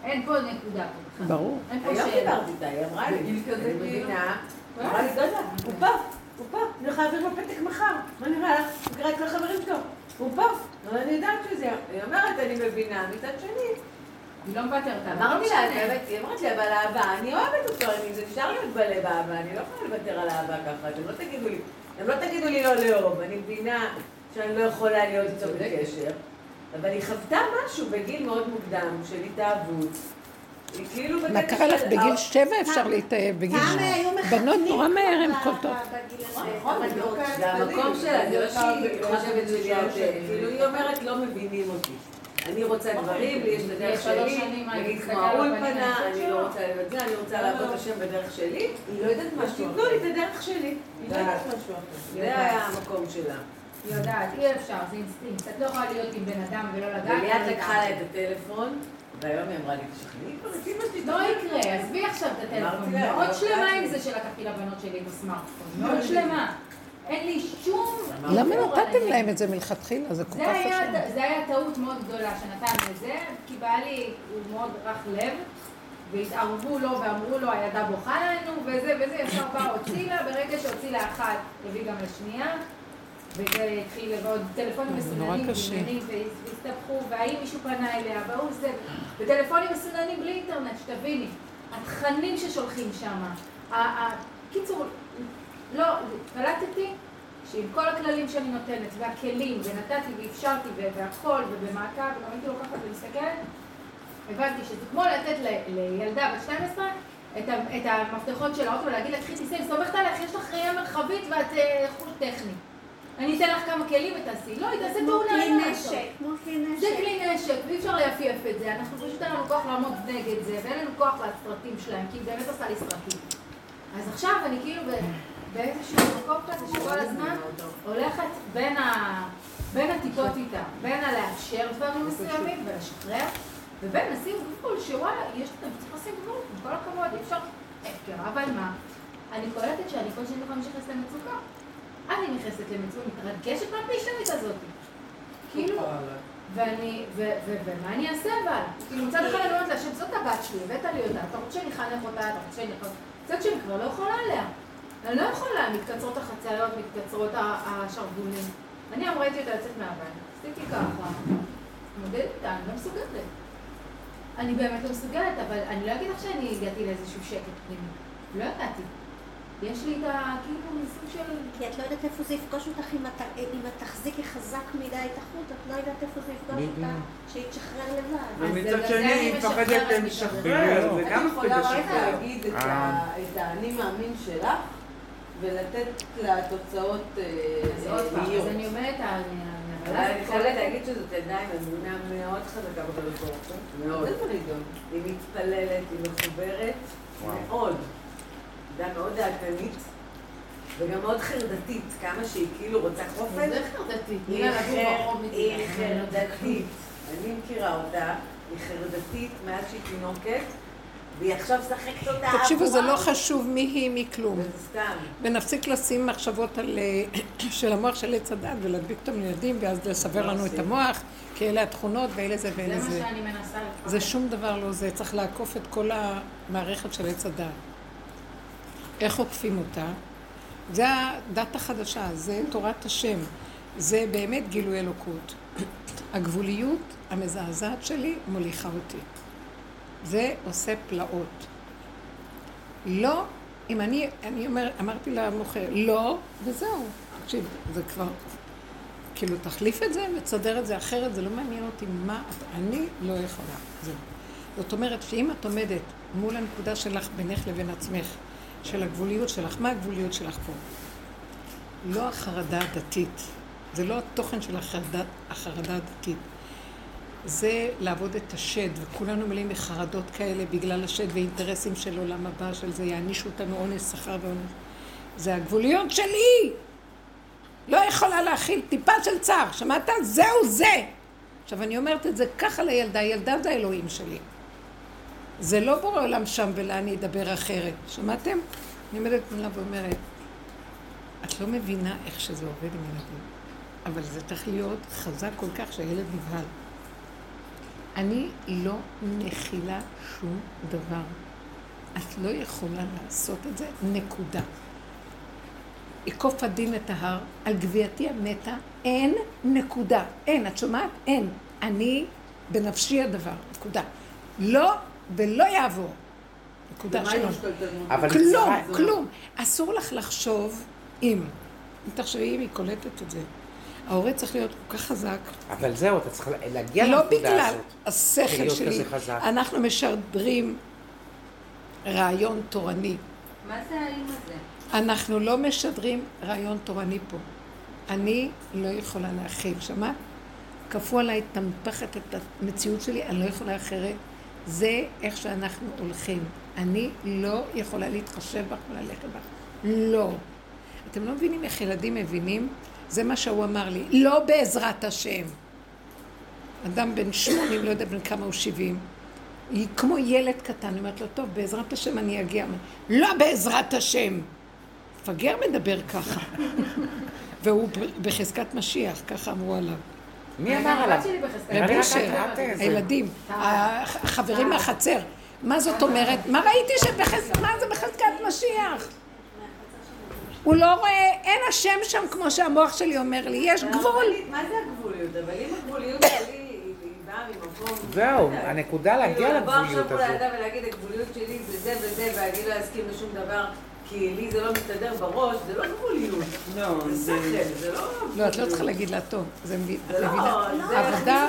אין פה נקודה. ברור. אין פה היום שאלה. דיברתי איתה, היא אמרה לי, בגיל כזה. מבינה, אמרה לי, דודה, הוא פה, הוא פה, אני הולכה להעביר לו פתק מחר, מה נראה לך? הוא קרא את כל החברים שלו, הוא פה, אבל אני יודעת שזה, היא אומרת, אני מבינה, מצד שני, היא לא מוותרת עליו. אמרתי לא לה, היא אמרת לי, אבל אהבה, אני אוהבת אותו, אני, זה אפשר להיות בלב אהבה, אני לא יכולה לוותר על אהבה ככה, אתם לא תגידו לי, אתם לא תגידו לי לא לאהוב, אני מבינה שאני לא יכולה להיות איתו בקשר, אבל היא חוותה משהו בגיל מאוד מוקדם של התאהבות. היא כאילו מה קרה לך? בגיל שבע אפשר להתאהב, בגיל שבע. בנות נורא מהר הן קולטות. נכון, אבל זה לא לא- המקום שלה, זה לא שהיא חושבת שלי, כאילו היא אומרת לא מבינים אותי. אני רוצה דברים, לי יש את הדרך שלי, נגיד כמו האולפנה, אני לא. רוצה לבד זה, אני רוצה לעבוד השם בדרך שלי, היא לא יודעת מה שתיתנו לי את הדרך שלי. היא לא יודעת משהו אחר. זה היה המקום שלה. היא יודעת, אי אפשר, זה אינסטינקט. את לא יכולה להיות עם בן אדם ולא לדעת. וליאת. לקחה לה את הטלפון, והיום היא אמרה לי, תשכנעי כבר את אמא שלי. לא יקרה, עזבי עכשיו את הטלפון. מאוד אני שלמה עם. זה שלקחתי לבנות שלי בסמארטפון. מאוד שלמה. אין לי שום... למה נתתם. להם את זה מלכתחילה? זה כל כך היה, חשוב. זה היה טעות מאוד גדולה שנתנו את זה, כי בעלי הוא מאוד רך לב, והתערבו לו ואמרו לו, הילדה בוכה לנו, וזה וזה, ישר בא, הוציא לה, ברגע שהוציא לה אחת, הביא גם לשנייה, וזה התחיל, ועוד טלפונים מסוננים, והסתבכו, והאם מישהו פנה אליה, והוא זה, וטלפונים מסוננים בלי אינטרנט, שתביני, התכנים ששולחים שם, קיצור, לא, קלטתי שעם כל הכללים שאני נותנת, והכלים, ונתתי ואפשרתי והכל, ובמעקב, וגם הייתי לוקחת ומסתכלת, הבנתי שזה כמו לתת לילדה בת 12 את המפתחות של האוטו ולהגיד לה, קחי תיסעי, סומכת עליך, יש לך ראייה מרחבית ואת אה, חוש טכני. אני אתן לך כמה כלים ותעשי. לא, היא תעשה פעולה. כמו כלי נשק. זה כלי נשק, ואי אפשר ליפייף את זה. אנחנו פשוט אין לנו כוח לעמוד נגד זה, ואין לנו כוח לסרטים שלהם, כי היא באמת עושה לי סרטים. אז עכשיו אני כאילו באיזשהו מקום כזה שכל הזמן הולכת בין, ה... בין הטיפות איתה, בין הלאפשר דברים מסוימים ולשחרר, ובין לשים גבול שוואלה, יש, צריך לשים גבול, עם כל הכבוד, אי אפשר הפקר, אבל מה? אני קולטת שאני כל שני וחמישי נכנסת למצוקה. אני נכנסת למצוקה, מתרגשת מהפיישנית הזאת. כאילו, ואני, ומה אני אעשה אבל? כאילו מצד אחד אני אומרת לה, שזאת הבת שלי, הבאת לי אותה, אתה רוצה שאני אחנך אותה, אתה רוצה שאני אחנך... מצד שני כבר לא יכולה עליה. אני לא יכולה, מתקצרות החצאיות, מתקצרות השרוולים. אני אמרה הייתי אותה לצאת מהבית, עשיתי ככה, מודדת איתה, אני לא מסוגלת. אני באמת לא מסוגלת, אבל אני לא אגיד לך שאני הגעתי לאיזשהו שקט פנימי. לא ידעתי. יש לי את ה... כאילו, מסוג של... כי את לא יודעת איפה זה יפגוש אותך אם את תחזיקי חזק מדי את החוט, את לא יודעת איפה זה יפגוש אותך, שהיא תשחרר לבד. ומצד שני, היא מפחדת לשחרר, זה גם מפחד לשחרר. את יכולה להגיד את האני מאמין שלך, ולתת לתוצאות להיות. אז אני אומרת, אבל אני חייבת להגיד שזאת עדיין אמונה מאוד חזקה בקדוש ברוך הוא. מאוד. היא מתפללת, היא מחוברת, מאוד. עמדה מאוד דאגנית, וגם מאוד חרדתית, כמה שהיא כאילו רוצה. זה חרדתית. היא חרדתית. אני מכירה אותה, היא חרדתית מאז שהיא תינוקת. והיא עכשיו משחקת אותה תקשיבו, זה לא חשוב מי היא, מי כלום. זה סתם. ונפסיק לשים מחשבות על, (coughs) של המוח של עץ הדת ולהדביק אותם לילדים ואז לסבר לא לנו את המוח, כי אלה התכונות ואלה זה ואלה זה. זה מה שאני מנסה לפחות. זה שום דבר לא זה, צריך לעקוף את כל המערכת של עץ הדת. איך עוקפים אותה? זה הדת החדשה, זה תורת השם, זה באמת גילוי אלוקות. (clears throat) הגבוליות המזעזעת שלי מוליכה אותי. זה עושה פלאות. לא, אם אני, אני אומר, אמרתי למוכר, לא, וזהו. תקשיב, זה כבר, כאילו, תחליף את זה ותסדר את זה אחרת, זה לא מעניין אותי מה, אני לא יכולה. זהו. זאת אומרת שאם את עומדת מול הנקודה שלך בינך לבין עצמך, של הגבוליות שלך, מה הגבוליות שלך פה? לא החרדה הדתית, זה לא התוכן של החרדה, החרדה הדתית. זה לעבוד את השד, וכולנו מלאים מחרדות כאלה בגלל השד ואינטרסים של עולם הבא, של זה יענישו אותנו אונס שכר ואונס. זה הגבוליות שלי! לא יכולה להכיל טיפה של צער, שמעת? זהו זה! עכשיו אני אומרת את זה ככה לילדה, ילדה זה האלוהים שלי. זה לא בורא עולם שם ולה אני אדבר אחרת. שמעתם? אני עומדת מולה ואומרת, את לא מבינה איך שזה עובד עם ילדים, אבל זה צריך להיות חזק כל כך שהילד נבהל. אני לא מכילה שום דבר. את לא יכולה לעשות את זה, נקודה. ייקוף הדין את ההר, על גווייתי המתה, אין נקודה. אין, את שומעת? אין. אני, בנפשי הדבר, נקודה. לא ולא יעבור. נקודה שלום. כלום, כלום. אסור לך לחשוב אם. אם תחשבי אם היא קולטת את זה. ההורה צריך להיות כל כך חזק. אבל זהו, אתה צריך להגיע לא לנקודה הזאת. לא בגלל השכל שלי. אנחנו משדרים רעיון תורני. מה זה האם הזה? אנחנו לא משדרים רעיון תורני פה. אני לא יכולה להכיל. שמעת? כפו עליי את המפחת, את המציאות שלי, אני לא יכולה אחרת. זה איך שאנחנו הולכים. אני לא יכולה להתחשב בך וללכת בך. לא. אתם לא מבינים איך ילדים מבינים? זה מה שהוא אמר לי. לא בעזרת השם. אדם בן שמונים, לא יודע בן כמה הוא שבעים. היא כמו ילד קטן, אני אומרת לו, טוב, בעזרת השם אני אגיע. לא בעזרת השם. מפגר מדבר ככה. (laughs) והוא בחזקת משיח, ככה אמרו עליו. מי אמר עליו? רב אושר, הילדים, החברים מהחצר. מה זאת אומרת? מה ראיתי שבחזקת, מה זה בחזקת משיח? הוא לא רואה, אין השם שם כמו שהמוח שלי אומר לי, יש גבול. מה זה הגבוליות? אבל אם הגבוליות שלי. זהו, הנקודה להגיע לגבוליות הזאת. לבוא עכשיו לאדם ולהגיד, הגבוליות שלי זה זה וזה, ואני לא אסכים לשום דבר. כי לי זה לא מסתדר בראש, זה לא גבוליות. לא, זה זה לא... לא, את לא צריכה להגיד לה טוב. זה לא, מבינה.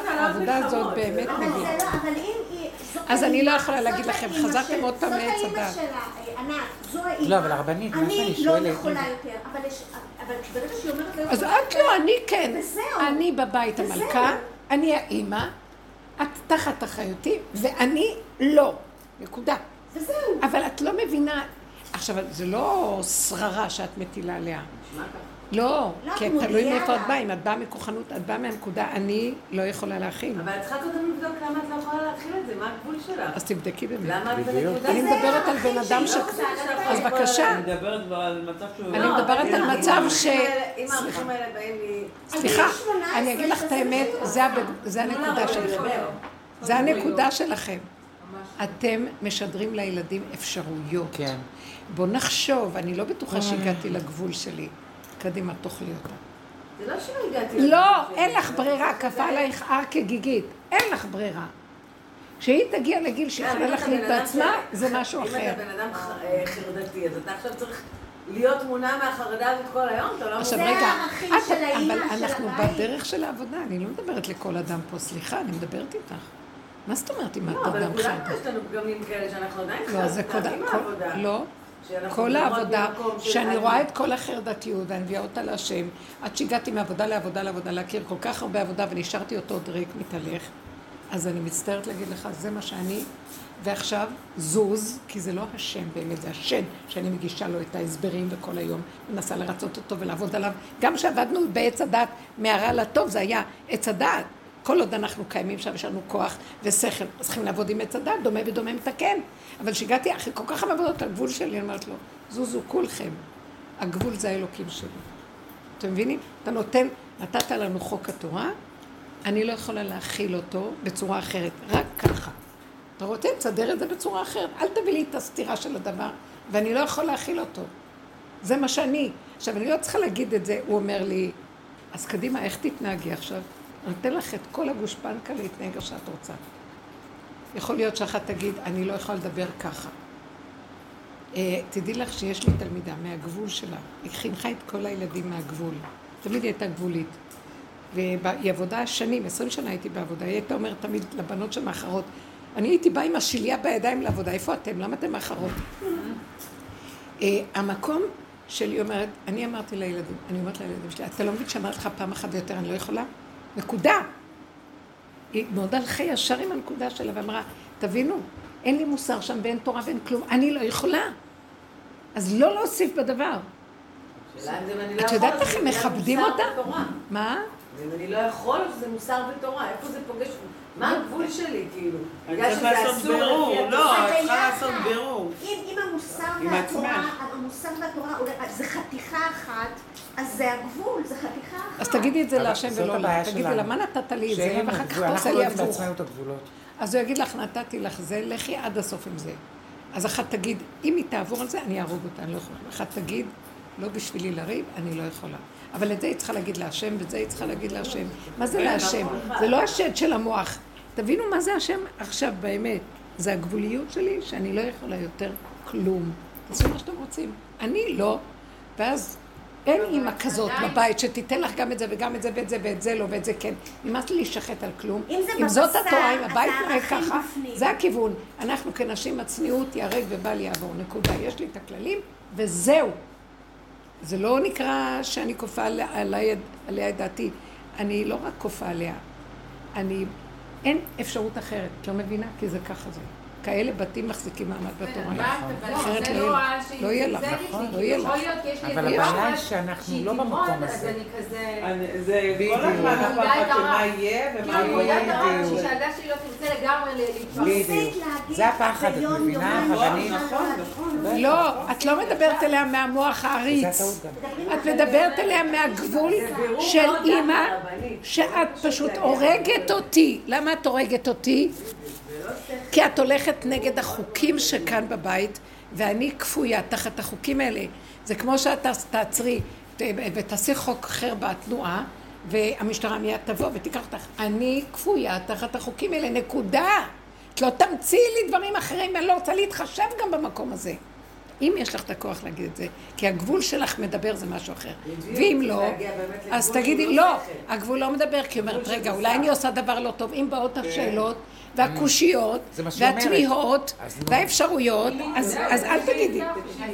העבודה הזאת באמת מבינה. אבל אם היא... אז אני לא האימא, יכולה זאת להגיד לכם, האימא חזרתם עוד פעם זאת לעץ האימא הדת. שלה, אה, ענת, זו האימא. לא, אבל הרבנית, מה שאני אני שואלת- לא יכולה יותר, אבל ברגע שהיא אומרת לא אז את לא, אני כן. אני בבית. המלכה, אני האימא, את תחת אחריותי, ואני לא. נקודה. וזהו. אבל את לא מבינה, עכשיו, זה לא שררה שאת מטילה עליה. לא, לא, כי תלוי מאיפה את. באה, אם את באה מכוחנות, את באה מהנקודה, אני לא יכולה להכיל. אבל את צריכה קודם לבדוק למה את לא יכולה להכיל את זה, מה הגבול שלך? אז תבדקי באמת. למה את. בנקודה? אני מדברת על הערכים בן אדם ש... לא אז בבקשה. אני מדברת כבר על מצב שהוא... אני לא, מדברת על מצב ש- אם. הערכים האלה באים לי... סליחה, על גיל 18, אני אגיד לך את זה האמת. זה הנקודה שלכם. זה הנקודה שלכם. אתם משדרים לילדים אפשרויות. כן. בוא נחשוב, אני לא בטוחה שהגעתי לגבול שלי. קדימה, תאכלי אותה. זה לא שלא הגעתי... לא, לגבול אין שלי. לך ברירה, כפה עלייך הר כגיגית. אין לך ברירה. כשהיא תגיע לגיל שהיא כן, יכולה אם להחליט אדם בעצמה, זה משהו אם אחר. אתה בן אדם אה, חרדתי, אז אתה עכשיו צריך להיות מונע מהחרדה הזאת כל היום? אתה לא עכשיו זה רגע, הערכים את- של האימא, אבל אנחנו. בדרך של העבודה, אני לא מדברת לכל אדם פה, סליחה, אני מדברת איתך. מה זאת אומרת אם את לא, אבל אדם כולנו חרדי? יש לנו פגמים כאלה שאנחנו עדיין לא, כל, מהעבודה. לא, כל העבודה, שאני אני. רואה את כל החרדתיות ואני מביאה אותה להשם, עד שהגעתי מעבודה לעבודה לעבודה, להכיר כל כך הרבה עבודה ונשארתי אותו עוד ריק מתהלך, אז אני מצטערת להגיד לך, זה מה שאני, ועכשיו זוז, כי זה לא השם באמת, זה השם שאני מגישה לו את ההסברים וכל היום, מנסה לרצות אותו ולעבוד עליו. גם כשעבדנו בעץ הדת מהרע לטוב, זה היה עץ הדת. כל עוד אנחנו קיימים שם, יש לנו כוח ושכל, אז צריכים לעבוד עם עץ הדת, דומה ודומה מתקן. אבל כשהגעתי אחרי כל כך הרבה עבודות לגבול שלי, אני אומרת לו, זוזו כולכם, הגבול זה האלוקים שלי. אתם מבינים? אתה נותן, נתת לנו חוק התורה, אני לא יכולה להכיל אותו בצורה אחרת, רק ככה. אתה רוצה, תסדר את זה בצורה אחרת. אל תביא לי את הסתירה של הדבר, ואני לא יכול להכיל אותו. זה מה שאני. עכשיו, אני לא צריכה להגיד את זה, הוא אומר לי, אז קדימה, איך תתנהגי עכשיו? אני אתן לך את כל הגושפנקה להתנהג איך שאת רוצה. יכול להיות שאחת תגיד, אני לא יכולה לדבר ככה. אה, תדעי לך שיש לי תלמידה מהגבול שלה, היא חינכה את כל הילדים מהגבול. תמיד היא הייתה גבולית. והיא עבודה שנים, עשרים שנה הייתי בעבודה, היא הייתה אומרת תמיד לבנות שמאחרות, אני הייתי באה עם השליה בידיים לעבודה, איפה אתם? למה אתם מאחרות? אה, המקום שלי אומרת, אני אמרתי לילדים, אני אומרת לילדים שלי, אתה לא מבין שאמרתי לך פעם אחת ויותר, אני לא יכולה? נקודה. היא מאוד הלכה ישר עם הנקודה שלה ואמרה, תבינו, אין לי מוסר שם ואין תורה ואין כלום, אני לא יכולה. אז לא להוסיף בדבר. אם אם לא את יודעת איך הם מכבדים אותה? מה? ואם אני לא יכול, זה מוסר ותורה. איפה זה פוגש? מה הגבול שלי, כאילו? אני שזה לעשות בירור, לא. את זה צריכה. לעשות בירור. אם, אם המוסר והתורה. המוסר והתורה, אולי- זה חתיכה אחת, אז זה הגבול, זה חתיכה אחת. אז תגידי את זה להשם ולא לה. תגידי. לה, מה נתת לי את זה? ואחר כך לא לי הפוך. לעצמנו את הגבולות. אז הוא יגיד לך, נתתי לך זה, לכי עד הסוף עם זה. אז אחת תגיד, אם היא תעבור על זה, אני אהרוג אותה, אני לא יכולה. אחת תגיד, לא בשבילי לריב, אני לא יכולה. אבל את זה היא צריכה להגיד להשם, ואת זה היא צריכה להגיד להשם. מה זה להשם? זה לא השד של המוח. תבינו מה זה השם עכשיו באמת. זה הגבוליות שלי, שאני לא יכולה יותר כלום. תעשו מה שאתם רוצים. אני לא. ואז אין אימא כזאת בבית שתיתן לך גם את זה וגם את זה ואת זה ואת זה לא ואת זה כן. נמאס לי להישחט על כלום. אם אם זאת התורה, אם הבית נראה ככה. זה הכיוון. אנחנו כנשים, הצניעות ייהרג ובל יעבור. נקודה. יש לי את הכללים, וזהו. זה לא נקרא שאני כופה עליה את דעתי. אני לא רק כופה עליה, אני... אין אפשרות אחרת. את לא מבינה? כי זה ככה זה. כאלה בתים מחזיקים מעמד בתורה. אחרת זה לא לא יהיה לך. לא יהיה לך, נכון, לא אבל הבעיה היא שאנחנו לא במקום אז הזה. אני כזה... זה בדיוק. כל הזמן אני הפחד של. מה יהיה ומה כאילו, לא מודעת יהיה. בדיוק. שהילדה שלי לא תרצה לגמרי להתפרסם. תפסיק להגיד זה הפחד, את מבינה? שלושה, נכון, נכון. לא, את לא מדברת אליה מהמוח זה העריץ. את מדברת אליה מהגבול של אימא. שאת פשוט הורגת אותי. למה את הורגת אותי? כי את הולכת נגד החוקים שכאן בבית, ואני כפויה תחת החוקים האלה. זה כמו שאת תעצרי ותעשי חוק אחר בתנועה, והמשטרה מיד תבוא ותיקח אותך. אני כפויה תחת החוקים האלה, נקודה. את לא תמציאי לי דברים אחרים, אני לא רוצה להתחשב גם במקום הזה. אם יש לך את הכוח להגיד את זה, כי הגבול שלך מדבר זה משהו אחר. ואם לא, אז תגידי, לא, הגבול לא מדבר, כי היא אומרת, רגע, אולי אני עושה דבר לא טוב. אם באות כן. השאלות, והקושיות, והתמיהות, והאפשרויות, אז אל תגידי.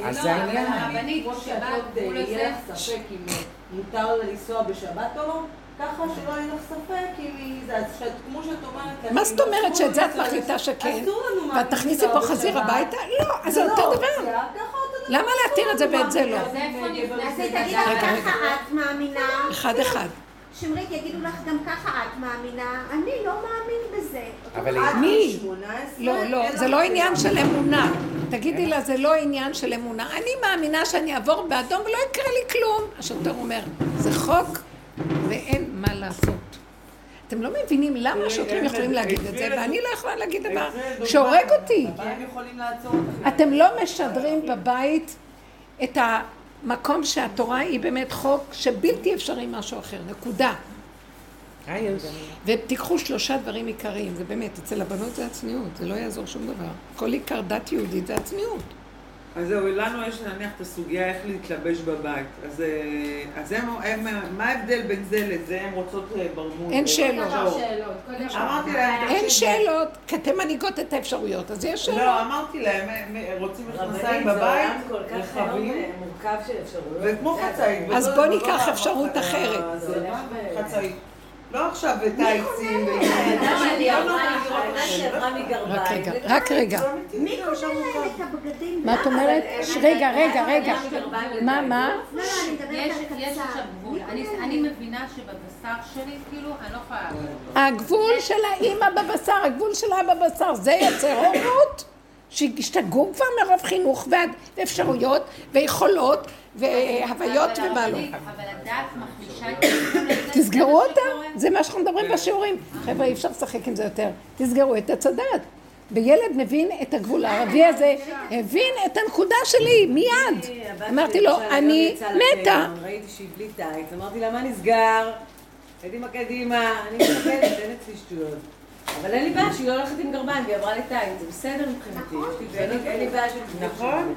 אז זה העניין. הרבנית, שבת, יהיה לך ספק אם מותר לנסוע בשבת או לא? ככה שלא יהיה לך ספק אם זה, כמו שאת אומרת... מה זאת אומרת שאת זה את מחליטה שכן? ואת תכניסי פה חזיר הביתה? לא, אז זה אותו דבר. למה להתיר את זה ואת זה לא? אז תגידי ככה את מאמינה. אחד אחד. שמרית, יגידו לך גם ככה את מאמינה, אני לא מאמין בזה. אבל מי? לא, לא, זה לא עניין של אמונה. תגידי לה, זה לא עניין של אמונה. אני מאמינה שאני אעבור באדום ולא יקרה לי כלום. השוטר אומר, זה חוק ואין מה לעשות. אתם לא מבינים למה השוטרים יכולים להגיד את זה, ואני לא יכולה להגיד דבר שהורג אותי. אתם לא משדרים בבית את המקום שהתורה היא באמת חוק שבלתי אפשרי משהו אחר, נקודה. ותיקחו שלושה דברים עיקריים, זה באמת, אצל הבנות זה הצניעות, זה לא יעזור שום דבר. כל עיקר דת יהודית זה הצניעות. אז זהו, לנו יש נניח את הסוגיה איך להתלבש בבית. אז, אה, אז הם, הם, מה ההבדל בין זה לזה? הן רוצות אה, ברמוד. אין שאלות. אמרתי להם... אין שאלות, כי אתן מנהיגות את האפשרויות, אז יש שאלות. לא, אמרתי להם, רוצים מכנסיים בבית, רחבים. מורכב של אפשרויות. וכמו חצאית. אז בואו ניקח אפשרות אחרת. חצאית. לא עכשיו בטייצים. רק רגע, רק רגע. מי קושר להם את הבגדים? מה את אומרת? רגע, רגע, רגע. מה, מה? לא, לא, אני מדברת על קצר. אני מבינה שבבשר שלי, כאילו, אני לא יכולה... הגבול של האימא בבשר, הגבול של האבא בבשר, זה יוצר הורות? שהשתגעו כבר מרוב חינוך ואפשרויות ויכולות והוויות ומה לא. אבל הדעת מחלישה את תסגרו אותה, זה מה שאנחנו מדברים בשיעורים. חבר'ה, אי אפשר לשחק עם זה יותר. תסגרו את עץ הדעת. וילד מבין את הגבול הערבי הזה, הבין את הנקודה שלי, מיד. אמרתי לו, אני מתה. ראיתי שהיא בלי טייץ, אמרתי לה, מה נסגר? קדימה, קדימה, אני מקבלת, אין אצלי שטויות. אבל אין לי בעיה שהיא לא הולכת עם גרביים והיא עברה לטייץ, זה בסדר מבחינתי. אין לי בעיה של... נכון.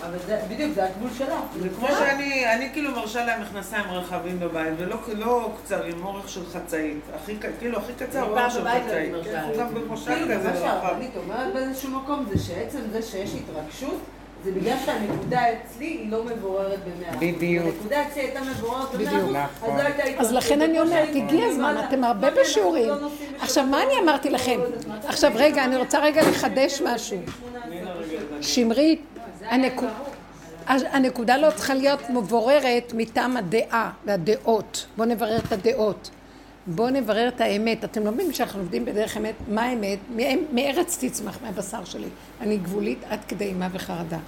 אבל זה, בדיוק, זה הגבול שלה. זה כמו שאני, אני כאילו מרשה להם מכנסיים רחבים בבית, ולא לא קצרים, אורך של חצאית. הכי, כאילו, הכי קצר אורך של חצאית. גם במושב כאילו. מה שהרבנית אומרת באיזשהו מקום, זה שעצם זה שיש התרגשות, זה בגלל שהנקודה אצלי היא לא מבוררת במאה אחוז. בדיוק. הנקודה אצלי הייתה מבוררת במאה אחוז, אז לא הייתה התרגשות. אז לכן אני אומרת, הגיע הזמן, אתם הרבה בשיעורים. עכשיו, מה אני אמרתי לכם? עכשיו, רגע, אני רוצה רגע לחדש משהו. שמרית, הנקוד... הנקודה לא צריכה להיות מבוררת מטעם הדעה והדעות. בואו נברר את הדעות. בואו נברר את האמת. אתם לא מבינים שאנחנו עובדים בדרך אמת? מה האמת? מארץ תצמח מהבשר שלי. אני גבולית עד כדי אימה וחרדה.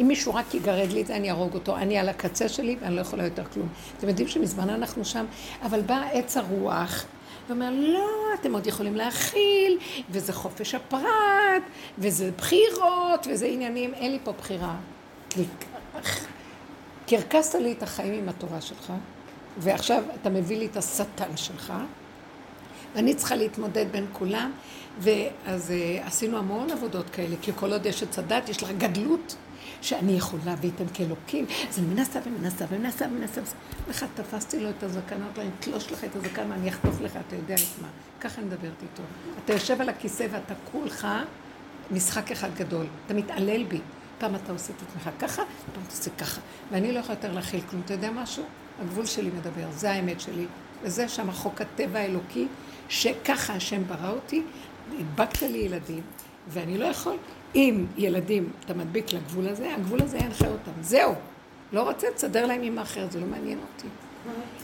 אם מישהו רק יגרד לי את זה, אני אהרוג אותו. אני על הקצה שלי ואני לא יכולה יותר כלום. אתם יודעים שמזמן אנחנו שם, אבל בא עץ הרוח ואומר, לא, אתם עוד יכולים להכיל, וזה חופש הפרט, וזה בחירות, וזה עניינים, אין לי פה בחירה. קרקסת לי את החיים עם התורה שלך, ועכשיו אתה מביא לי את השטן שלך, ואני צריכה להתמודד בין כולם, ואז uh, עשינו המון עבודות כאלה, כי כל עוד יש עץ הדת, יש לך גדלות. שאני יכולה וייתם כאלוקים, אז אני מנסה ומנסה ומנסה ומנסה. אחד תפסתי לו את הזקן, אמרתי לו, אני אתלוש לך את הזקן ואני אחטוף לך, אתה יודע את מה. ככה אני מדברת איתו. אתה יושב על הכיסא ואתה כולך משחק אחד גדול. אתה מתעלל בי. פעם אתה עושה את עצמך ככה, פעם אתה עושה ככה. ואני לא יכולה יותר להכיל כלום. אתה יודע משהו? הגבול שלי מדבר, זה האמת שלי. וזה שם חוק הטבע האלוקי, שככה השם ברא אותי, הדבקת לי ילדים, ואני לא יכול. אם ילדים, אתה מדביק לגבול הזה, הגבול הזה ינחה אותם. זהו. לא רוצה, תסדר להם אימא אחרת, זה לא מעניין אותי.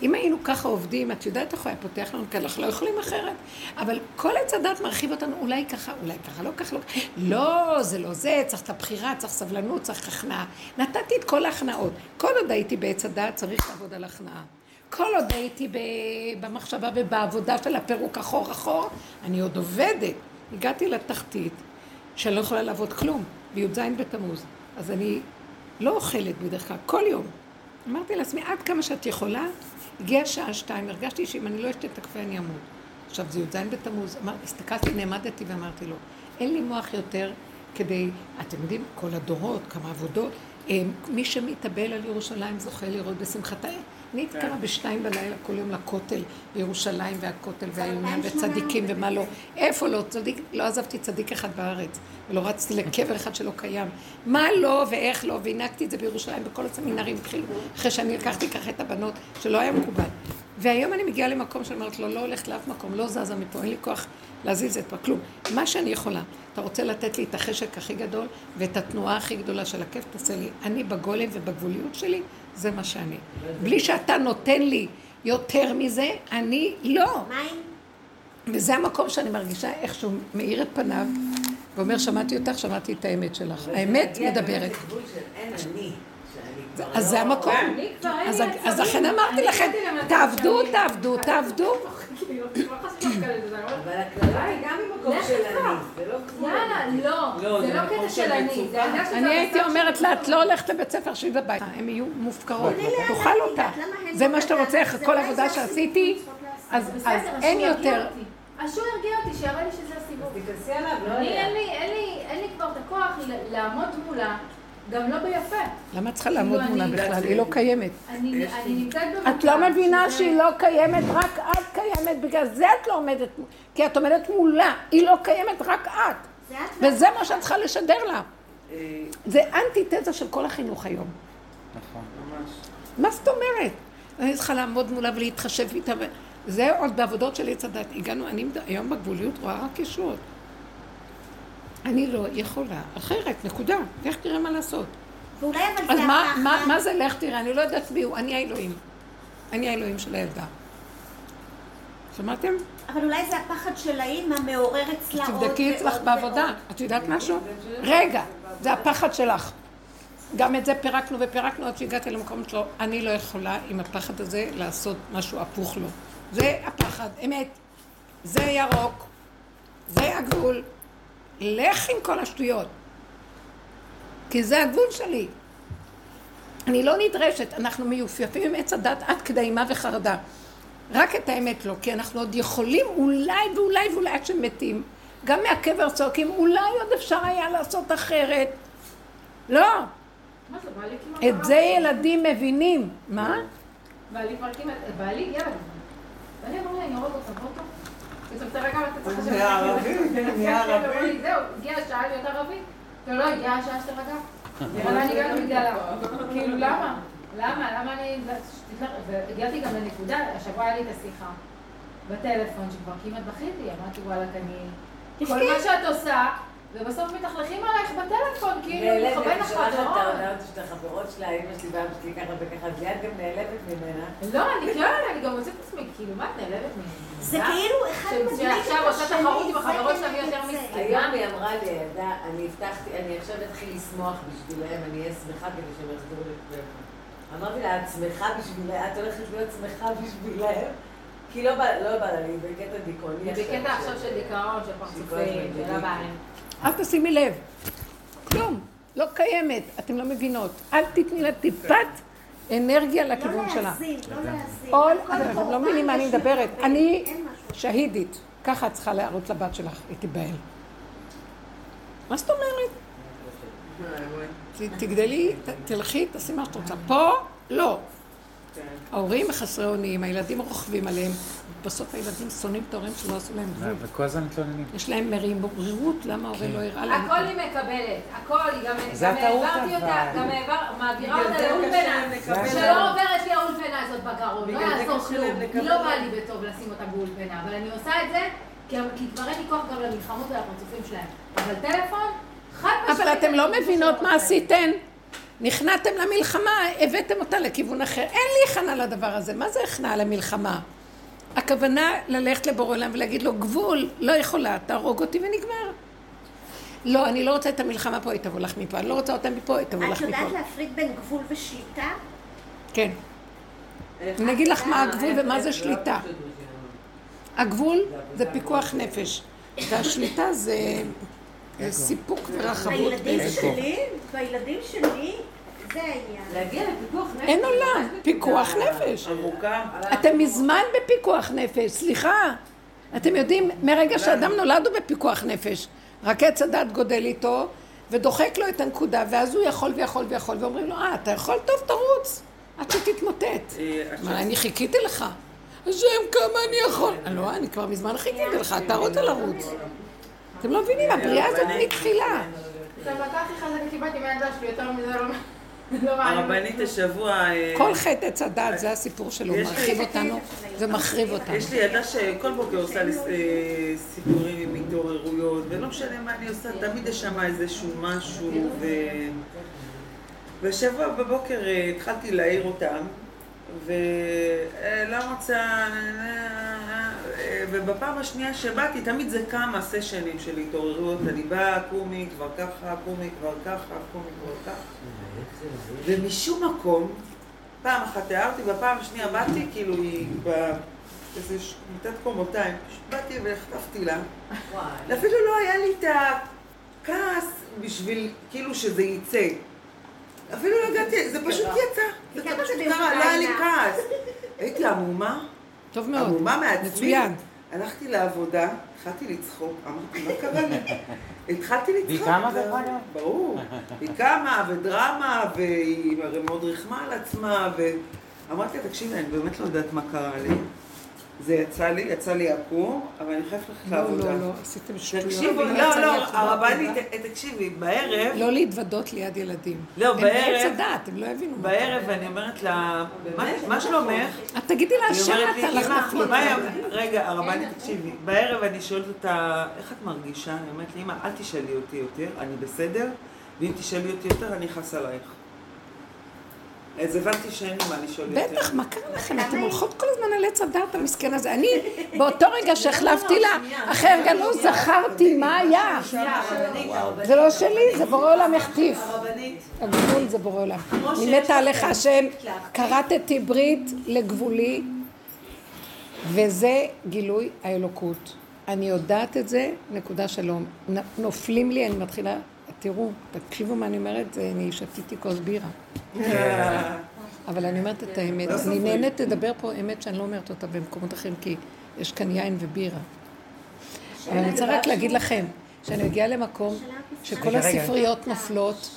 אם היינו ככה עובדים, את יודעת איך הוא היה פותח לנו כאלה, אנחנו לא יכולים אחרת. אבל כל עץ הדת מרחיב אותנו, אולי ככה, אולי ככה, לא ככה, לא ככה. לא, זה לא זה, צריך את הבחירה, צריך סבלנות, צריך הכנעה. נתתי את כל ההכנעות. כל עוד הייתי בעץ הדת, צריך לעבוד על הכנעה. כל עוד הייתי במחשבה ובעבודה של הפירוק אחור אחור, אני עוד עובדת. הגעתי לתחתית, שאני לא יכולה לעבוד כלום, בי"ז בתמוז. אז אני לא אוכלת בדרך כלל, כל יום. אמרתי לעצמי, עד כמה שאת יכולה, הגיעה שעה שתיים, הרגשתי שאם אני לא אשתה את הקפה אני אמות. עכשיו זה י"ז בתמוז, אמר, הסתכלתי, נעמדתי ואמרתי לו, אין לי מוח יותר כדי, אתם יודעים, כל הדורות, כמה עבודות, אה, מי שמתאבל על ירושלים זוכה לראות בשמחתה. אני הייתי קמה בשתיים בלילה כל יום לכותל בירושלים והכותל והעניין וצדיקים ומה לא. איפה לא? צדיק, לא עזבתי צדיק אחד בארץ ולא רצתי לקבר אחד שלא קיים. מה לא ואיך לא והנהגתי את זה בירושלים וכל הסמינרים התחילו אחרי שאני לקחתי ככה את הבנות שלא היה מקובל. והיום אני מגיעה למקום שאני אומרת לו לא הולכת לאף מקום, לא זזה מפה, אין לי כוח להזיז את פה, כלום. מה שאני יכולה, אתה רוצה לתת לי את החשק הכי גדול ואת התנועה הכי גדולה של הכיף, תעשה לי. אני בגולם ובגבוליות שלי, זה מה שאני. בלי שאתה נותן לי יותר מזה, אני לא. וזה המקום שאני מרגישה איך שהוא מאיר את פניו ואומר, שמעתי אותך, שמעתי את האמת שלך. האמת מדברת. אז זה המקום. אז לכן אמרתי לכם, תעבדו, תעבדו, (laughs) תעבדו. אבל הקללה היא גם ממקום של אני, זה לא יאללה, לא, זה לא קטע של אני, אני הייתי אומרת לה, את לא הולכת לבית ספר שלי בבית, הן יהיו מופקרות, תאכל אותה. זה מה שאתה רוצה, אחרי כל העבודה שעשיתי, אז אין יותר. אז שהוא ירגיע אותי, שיראה לי שזה הסיבוב. תיכנסי עליו, לא אין לי כבר את הכוח לעמוד מולה. גם לא ביפה. למה את צריכה לעמוד כאילו, מולה בכלל? היא לא קיימת. אני נמצאת במצב... את לא מבינה שהיא לא קיימת, רק את קיימת, בגלל זה את לא עומדת, כי את עומדת מולה, היא לא קיימת, רק את. וזה מה שאת צריכה לשדר לה. אה, זה אנטיתזה של כל החינוך היום. נכון, ממש. מה זאת אומרת? אני צריכה לעמוד מולה ולהתחשב איתה. זה עוד בעבודות של עץ הדת. הגענו, אני היום בגבוליות רואה רק ישועות. אני לא יכולה אחרת, נקודה. לך תראה מה לעשות. ואולי אבל זה... אז מה, מה, מה זה לך תראה? אני לא יודעת מי הוא, אני האלוהים. אני האלוהים של הילדה. שמעתם? אבל אולי זה הפחד של האימא מעורר אצלה עוד תבדקי אצלך בעבודה. את יודעת משהו? רגע, זה הפחד שלך. גם את זה פירקנו ופירקנו עד שהגעתי למקום שלו. אני לא יכולה עם הפחד הזה לעשות משהו הפוך לו. זה הפחד, אמת. זה ירוק, זה הגבול, לך עם כל השטויות. כי זה הגבול שלי. אני לא נדרשת, אנחנו מיופייפים עם עץ הדת עד כדי אימה וחרדה. רק את האמת לא, כי אנחנו עוד יכולים אולי ואולי ואולי עד שמתים. גם מהקבר צועקים, אולי עוד אפשר היה לעשות אחרת. לא. את זה ילדים מבינים. מה? בעלי כבר כמעט, בעלי ילד. ואני אמר לי, אני הורג אותה, אותו. (laughs) נהיה ערבי, נהיה ערבי. זהו, הגיעה השעה להיות ערבי. לא, הגיעה השעה שתרגע. (laughs) אבל אני גם בגללה. כאילו, למה? למה? למה אני... והגעתי גם לנקודה, השבוע היה לי את השיחה בטלפון, שכבר כמעט בכיתי, אמרתי, וואלה, אני... כל מה שאת עושה... ובסוף מתלכלכים עלייך בטלפון, כאילו, לכוון לך את אומרת את החברות שלה, אמא שלי ואבא שלי ככה וככה, אז ליד גם נעלבת ממנה. לא, אני כן, אני גם מוצאת את עצמי, כאילו, מה את נעלבת ממנה? זה כאילו אחד מדליק את השני. שעכשיו עושה תחרות עם החברות שלה יותר מסכנה. היום היא אמרה לי, ילדה, אני הבטחתי, אני עכשיו אתחיל לשמוח בשבילם, אני אהיה שמחה כדי שהם יחזרו לכולם. אמרתי לה, את שמחה בשבילם? את הולכת להיות שמחה בשבילם? כי לא בא לא לה לי, בקטע דיכאוני. בקטע עכשיו של דיכאון, של פרצופים, של הבעיה. אל תשימי לב. כלום. לא קיימת. אתם לא מבינות. אל תתני לה טיפת אנרגיה לכיוון שלה. לא להזין, לא להזין. אתם לא מבינים מה אני מדברת. אני שהידית. ככה את צריכה להראות לבת שלך, היא תיבהל. מה זאת אומרת? תגדלי, תלכי, תעשי מה שאת רוצה. פה, לא. ההורים חסרי אונים, הילדים רוכבים עליהם, בסוף הילדים שונאים את ההורים שלא עשו להם גבול. וכל הזמן מתלוננים. יש להם מרירות, למה ההורה לא הראה להם? הכל היא מקבלת, הכל, היא גם העברתי אותה, גם מעבירה אותה לאולפנה, שלא עוברת לי האולפנה הזאת בגרון, לא יעזור כלום, היא לא באה לי בטוב לשים אותה באולפנה, אבל אני עושה את זה כי כבר אין לי כוח גם למלחמות ולפרצופים שלהם, אבל טלפון, חד משמעית. אבל אתם לא מבינות מה עשיתן. נכנעתם למלחמה, הבאתם אותה לכיוון אחר. אין לי הכנה לדבר הזה. מה זה הכנעה למלחמה? הכוונה ללכת לבורא עולם ולהגיד לו, גבול, לא יכולה, תהרוג אותי ונגמר. לא, אני לא רוצה את המלחמה פה, היא תבוא לך מפה, אני לא רוצה אותה מפה, היא תבוא לך מפה. את יודעת להפריד בין גבול ושליטה? כן. אני אגיד לך מה הגבול ומה זה שליטה. הגבול זה פיקוח נפש, והשליטה זה סיפוק ורחבות. הילדים שלי, והילדים שלי. אין עולם, פיקוח נפש. אתם מזמן בפיקוח נפש, סליחה. אתם יודעים, מרגע שאדם נולד הוא בפיקוח נפש. רק עץ הדת גודל איתו, ודוחק לו את הנקודה, ואז הוא יכול ויכול ויכול, ואומרים לו, אה, אתה יכול? טוב, תרוץ, עד שתתמוטט. אה, מה, אני חיכיתי לך. השם, כמה אני יכול? לא, אני כבר מזמן חיכיתי לך, אתה רוצה לרוץ. אתם לא מבינים, הבריאה הזאת מתחילה. זה המכה הכי חזקה קיבלתי מהילדה שלי, יותר מזה לא... לא הרבנית השבוע... אה, כל חטא עץ הדת, זה הסיפור שלו, מרחיב אותנו ומחריב אותנו. יש לי ילדה שכל בוקר עושה לי אה, סיפורים עם התעוררויות, ולא משנה מה אני עושה, תמיד יש שם איזשהו משהו, ו... והשבוע בבוקר אה, התחלתי להעיר אותם, ולא רוצה... ובפעם השנייה שבאתי, תמיד זה כמה סשנים של התעוררויות, אני באה, קומי, כבר ככה, קומי, כבר ככה, קומי, כבר ככה. ומשום מקום, פעם אחת הערתי, בפעם השנייה באתי, כאילו היא באיזה מיטת קומותיים, באתי והחטפתי לה. אפילו לא היה לי את הכעס בשביל כאילו שזה יצא. אפילו לא הגעתי, זה פשוט יצא. זה כמה פשוט קרה, לא היה לי? כעס. הייתי עמומה, טוב מאוד, עמומה מעצמי. מצוין. הלכתי לעבודה, התחלתי לצחוק, אמרתי, מה קרה לי? (laughs) התחלתי לצחוק. והיא קמה אגב? ברור. היא קמה, ודרמה, והיא הרי מאוד ריחמה על עצמה, ואמרתי לה, תקשיבי, אני באמת לא יודעת מה קרה לי. זה יצא לי, יצא לי עקום, אבל אני חייבת ללכת לא, לעבודה. לא, לא, עשיתם שטויות. תקשיבי, לא לא, לא. הרבנית, תקשיבי, בערב, לא להתוודות ליד ילדים. לא, הם בעץ בערב- הדעת, הם לא הבינו. בערב אני אומרת לה, "מה- מה שלומך? את תגידי לה, לי, נתן לך? רגע, הרבנית, תקשיבי, בערב אני שואלת אותה, איך את מרגישה? היא אומרת לי, אמא, אל תשאלי אותי יותר, אני בסדר, ואם תשאלי אותי יותר, אני אכעס עלייך. אז הבנתי שאין לי מה לשאול יותר. בטח, מה קרה לכם? אתם הולכות כל הזמן על עץ הדעת המסכן הזה. אני, באותו רגע שהחלפתי לה, אחרי הרגע לא זכרתי מה היה. זה לא שלי, זה בורא עולם החטיף. הרבנית, הגבול זה בורא עולם. אני מתה עליך השם, כרתתי ברית לגבולי, וזה גילוי האלוקות. אני יודעת את זה, נקודה שלום. נופלים לי, אני מתחילה, תראו, תקשיבו מה אני אומרת, זה- אני שתיתי כוס בירה. אבל אני אומרת את האמת, אני נהנית לדבר פה אמת שאני לא אומרת אותה במקומות אחרים, כי יש כאן יין ובירה. אבל אני רוצה רק להגיד לכם, שאני מגיעה למקום שכל. הספריות נופלות,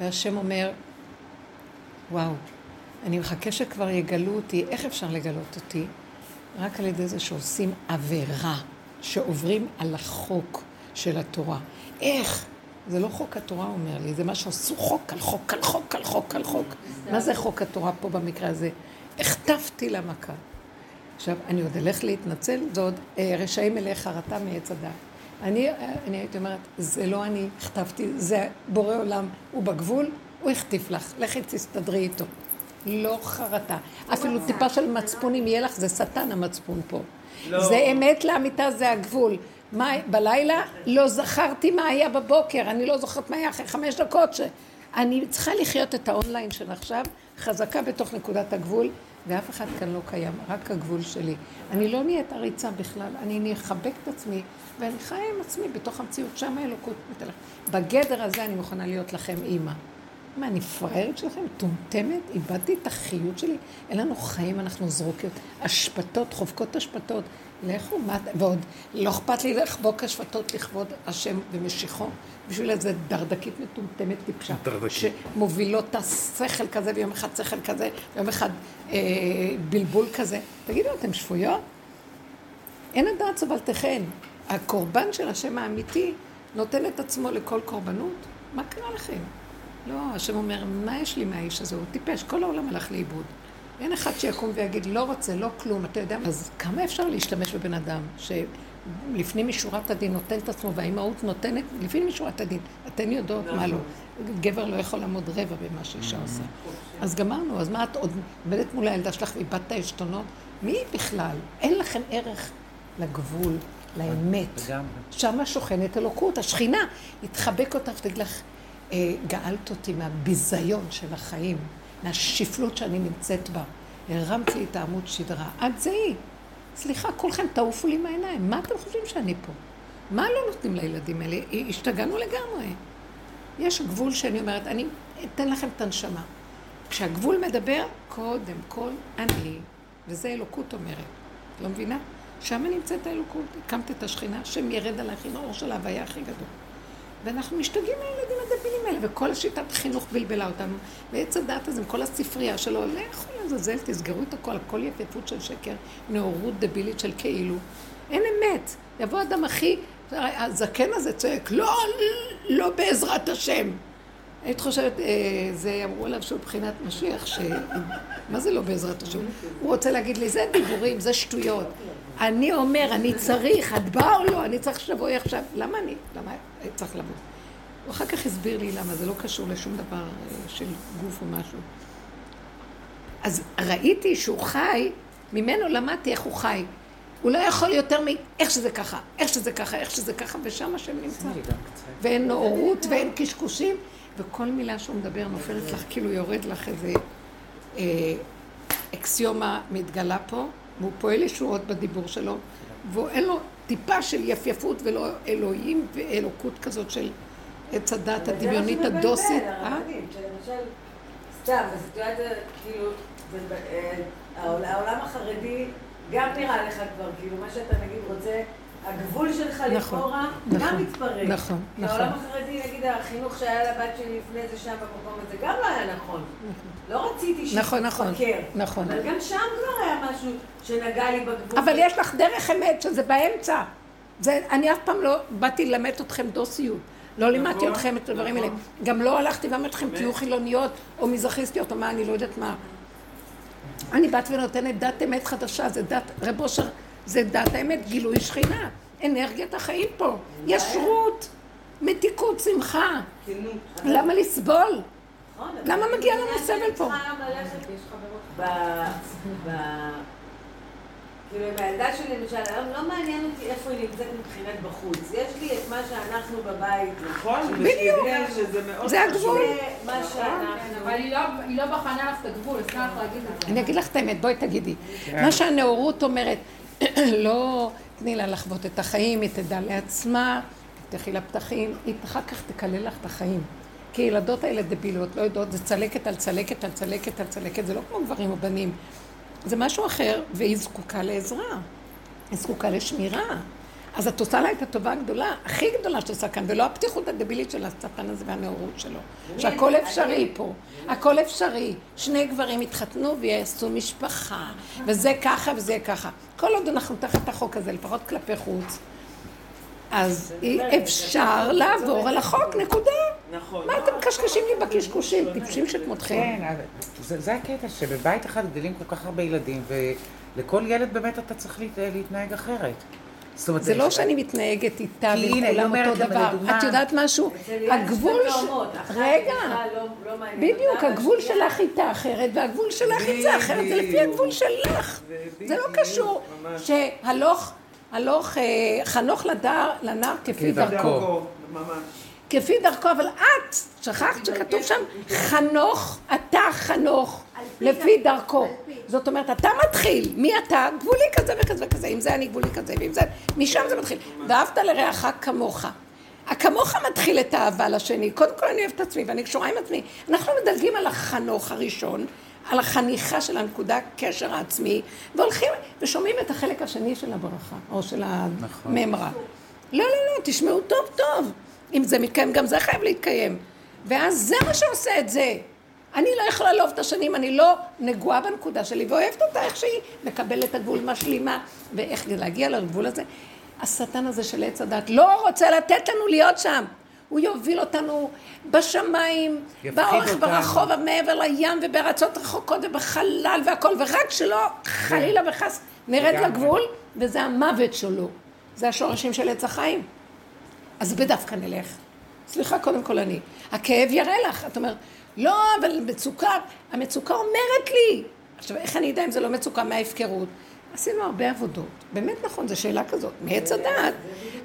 והשם אומר, וואו, אני מחכה שכבר יגלו אותי, איך אפשר לגלות אותי? רק על ידי זה שעושים עבירה, שעוברים על החוק של התורה. איך? זה לא חוק התורה אומר לי, זה מה שעשו חוק על חוק על חוק על חוק על חוק. מה זה חוק התורה פה במקרה הזה? החטפתי למכה. עכשיו, אני עוד אלך להתנצל, זה עוד אה, רשעים מלאי חרטה מעץ הדת. אני, אה, אני הייתי אומרת, זה לא אני החטפתי, זה בורא עולם, הוא בגבול, הוא החטיף לך, לכי תסתדרי איתו. לא חרטה. אפילו טיפה של מצפון, אם יהיה לך, זה שטן המצפון פה. לא. זה אמת לאמיתה, זה הגבול. מה, בלילה לא זכרתי מה היה בבוקר, אני לא זוכרת מה היה אחרי חמש דקות. ש... אני צריכה לחיות את האונליין של עכשיו, חזקה בתוך נקודת הגבול, ואף אחד כאן לא קיים, רק הגבול שלי. אני לא נהיית עריצה בכלל, אני אחבק את עצמי, ואני חיה עם עצמי בתוך המציאות, שם האלוקות מתהלך. בגדר הזה אני מוכנה להיות לכם אימא. מה, אני פראיירת שלכם? מטומטמת? איבדתי את החיות שלי? אין לנו חיים, אנחנו זרוקות. אשפתות, חובקות אשפתות. לכו, מה, ועוד לא אכפת לי לחבוק אשפתות לכבוד השם ומשיחו, בשביל איזה דרדקית מטומטמת טיפשה. דרדקית. שמובילות את השכל כזה, ויום אחד שכל כזה, ויום אחד אה, בלבול כזה. תגידו, אתם שפויות? אין הדעת סובלתכן. הקורבן של השם האמיתי נותן את עצמו לכל קורבנות. מה קרה לכם? לא, השם אומר, מה יש לי מהאיש הזה? הוא טיפש, כל העולם הלך לאיבוד. אין אחד שיקום ויגיד, לא רוצה, לא כלום, אתה יודע, אז כמה אפשר להשתמש בבן אדם שלפנים משורת הדין נותן את עצמו, והאימהות נותנת, לפנים משורת הדין, אתן יודעות מה לא. גבר לא יכול לעמוד רבע במה שאישה עושה. אז גמרנו, אז מה את עוד עומדת מול הילדה שלך ואיבדת עשתונות? מי בכלל? אין לכם ערך לגבול, לאמת. שמה שוכנת אלוקות, השכינה. תחבק אותך ותגיד לך, אה, גאלת אותי מהביזיון של החיים, מהשפלות שאני נמצאת בה. הרמת לי את העמוד שדרה. את זה היא. סליחה, כולכם תעופו לי מהעיניים. מה אתם חושבים שאני פה? מה לא נותנים לילדים האלה? השתגענו לגמרי. יש גבול שאני אומרת, אני אתן לכם את הנשמה. כשהגבול מדבר, קודם כל אני, וזה אלוקות אומרת. לא מבינה? שם נמצאת האלוקות. הקמת את השכינה, השם ירד עלייך עם האור של ההוויה הכי גדול. ואנחנו משתגעים מהילדים הדבילים האלה, וכל שיטת חינוך בלבלה אותנו. ועץ הדת הזה, עם כל הספרייה שלו, לכו לעזאזל, תסגרו את הכל, הכל יפייפות של שקר, נאורות דבילית של כאילו. אין אמת. יבוא אדם הכי, הזקן הזה צועק, לא, לא בעזרת השם. היית חושבת, אה, זה אמרו עליו שהוא מבחינת משיח, ש... מה זה לא בעזרת השם? הוא רוצה להגיד לי, זה דיבורים, זה שטויות. אני אומר, אני צריך, את באה או לא? אני צריך שתבואי עכשיו. למה אני? למה צריך לבוא? הוא אחר כך הסביר לי למה, זה לא קשור לשום דבר אה, של גוף או משהו. אז ראיתי שהוא חי, ממנו למדתי איך הוא חי. הוא לא יכול יותר מאיך שזה ככה, איך שזה ככה, איך שזה ככה, ושם השם נמצא. ואין נאורות ואין קשקושים, וכל מילה שהוא מדבר נופלת לך, כאילו יורד לך איזה אה, אקסיומה מתגלה פה, והוא פועל ישועות בדיבור שלו, ואין לו טיפה של יפייפות ולא אלוהים ואלוקות כזאת של עץ הדת הדמיונית הדוסית. אה? סתם, בסיטואציה, כאילו, אה, העולם החרדי גם נראה לך כבר, כאילו, מה שאתה נגיד רוצה, הגבול שלך נכון, לכאורה נכון, גם מתפרק. נכון, נכון. העולם החרדי, נגיד, החינוך שהיה לבת שלי לפני זה שם במקום הזה, גם לא היה נכון. לא רציתי שהיא נכון, נכון, נכון. אבל גם שם כבר היה משהו שנגע לי בגבול. אבל יש לך דרך אמת שזה באמצע. זה, אני אף פעם לא באתי ללמד אתכם דוסיות. לא לימדתי נכון, אתכם את הדברים האלה. גם לא הלכתי ואמרתי לכם, תהיו חילוניות או מזרחיסטיות או מה, אני לא יודעת מה. אני בת ונותנת דת אמת חדשה, זה דת, רב אושר, זה דת האמת, גילוי שכינה, אנרגיית החיים פה, ישרות, מתיקות, שמחה. למה לסבול? למה מגיע לנו סבל פה? כאילו, עם הילדה שלי למשל, היום לא מעניין אותי איפה היא נמצאת מבחינת בחוץ. יש לי את מה שאנחנו בבית. נכון, בדיוק. זה הגבול. מה שאנחנו... אבל היא לא בחנה לך את הגבול, אשמח להגיד את זה. אני אגיד לך את האמת, בואי תגידי. כן. מה שהנאורות אומרת, (coughs) לא תני לה לחוות את החיים, היא תדע לעצמה, תלכי לפתחים, היא אחר כך תקלל לך את החיים. כי ילדות האלה דבילות, לא יודעות, זה צלקת על צלקת על צלקת על צלקת, זה לא כמו גברים או בנים. זה משהו אחר, והיא זקוקה לעזרה. היא זקוקה לשמירה. אז את עושה לה את הטובה הגדולה, הכי גדולה שאת עושה כאן, ולא הפתיחות הדבילית של השטן הזה והנאורות שלו. שהכל אפשרי פה, הכל אפשרי. שני גברים יתחתנו ויעשו משפחה, וזה ככה וזה ככה. כל עוד אנחנו תחת החוק הזה, לפחות כלפי חוץ, אז אי אפשר לעבור על החוק, נקודה. נכון. מה אתם מקשקשים לי בקשקושים? טיפשים שכמותכם. כן, זה הקטע, שבבית אחד גדלים כל כך הרבה ילדים, ולכל ילד באמת אתה צריך להתנהג אחרת. זה לא שאני מתנהגת איתה וכולם אותו דבר. את יודעת משהו? הגבול ש... רגע, לא- לא בדיוק, הגבול שלך איתה אחרת, והגבול שלך איתה אחרת, זה לפי הגבול שלך. זה לא קשור שהלוך... הלוך אה, חנוך לדר, לנער כפי דרכו. כפי דרכו, אבל את, שכחת שכתוב שם, חנוך, אתה חנוך, לפי דרכו. זאת אומרת, אתה מתחיל, מי אתה? גבולי כזה וכזה וכזה, עם זה אני גבולי כזה, ועם זה, משם זה מתחיל. ואהבת לרעך כמוך. הכמוך מתחיל את האהבה לשני. קודם כל אני אוהבת את עצמי ואני קשורה עם עצמי. אנחנו מדלגים על החנוך הראשון, על החניכה של הנקודה, קשר העצמי, והולכים ושומעים את החלק השני של הברכה, או של הממרה. נכון. לא, לא, לא, תשמעו טוב טוב. אם זה מתקיים, גם זה חייב להתקיים. ואז זה מה שעושה את זה. אני לא יכולה לאהוב את השנים, אני לא נגועה בנקודה שלי, ואוהבת אותה איך שהיא, מקבלת את הגבול משלימה, ואיך להגיע לגבול הזה. השטן הזה של עץ הדת לא רוצה לתת לנו להיות שם. הוא יוביל אותנו בשמיים, באורך ברחוב, מעבר לים ובארצות רחוקות ובחלל והכל, ורק שלא חלילה וחס נרד לגבול, וזה המוות שלו. זה השורשים של עץ החיים. אז בדווקא נלך. סליחה, קודם כל אני. הכאב יראה לך. את אומרת, לא, אבל מצוקה, המצוקה אומרת לי. עכשיו, איך אני אדע אם זה לא מצוקה מההפקרות? עשינו הרבה עבודות. באמת נכון, זו שאלה כזאת. מעץ הדעת.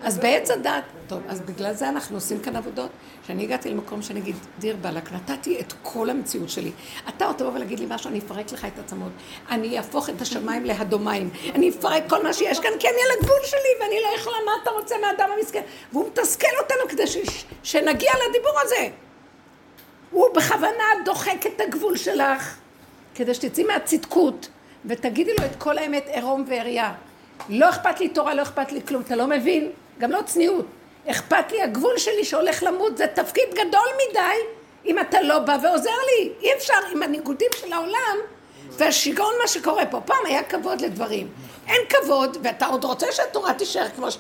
אז בעץ הדעת, טוב, אז בגלל זה אנחנו עושים כאן עבודות. כשאני הגעתי למקום שאני אגיד, דיר באלק, נתתי את כל המציאות שלי. אתה עוד תבוא ולהגיד לי משהו, אני אפרק לך את עצמות. אני אהפוך את השמיים להדומיים. אני אפרק כל מה שיש כאן, כי אני על הגבול שלי, ואני לא יכולה, מה אתה רוצה מהאדם המסכן? והוא מתסכל אותנו כדי ש... שנגיע לדיבור הזה. הוא בכוונה דוחק את הגבול שלך, כדי שתצאי מהצדקות. ותגידי לו את כל האמת עירום ועריה. לא אכפת לי תורה, לא אכפת לי כלום, אתה לא מבין? גם לא צניעות. אכפת לי הגבול שלי שהולך למות, זה תפקיד גדול מדי אם אתה לא בא ועוזר לי. אי אפשר עם הניגודים של העולם והשיגעון מה שקורה פה. פעם היה כבוד לדברים. אין כבוד, ואתה עוד רוצה שהתורה תישאר כמו ש...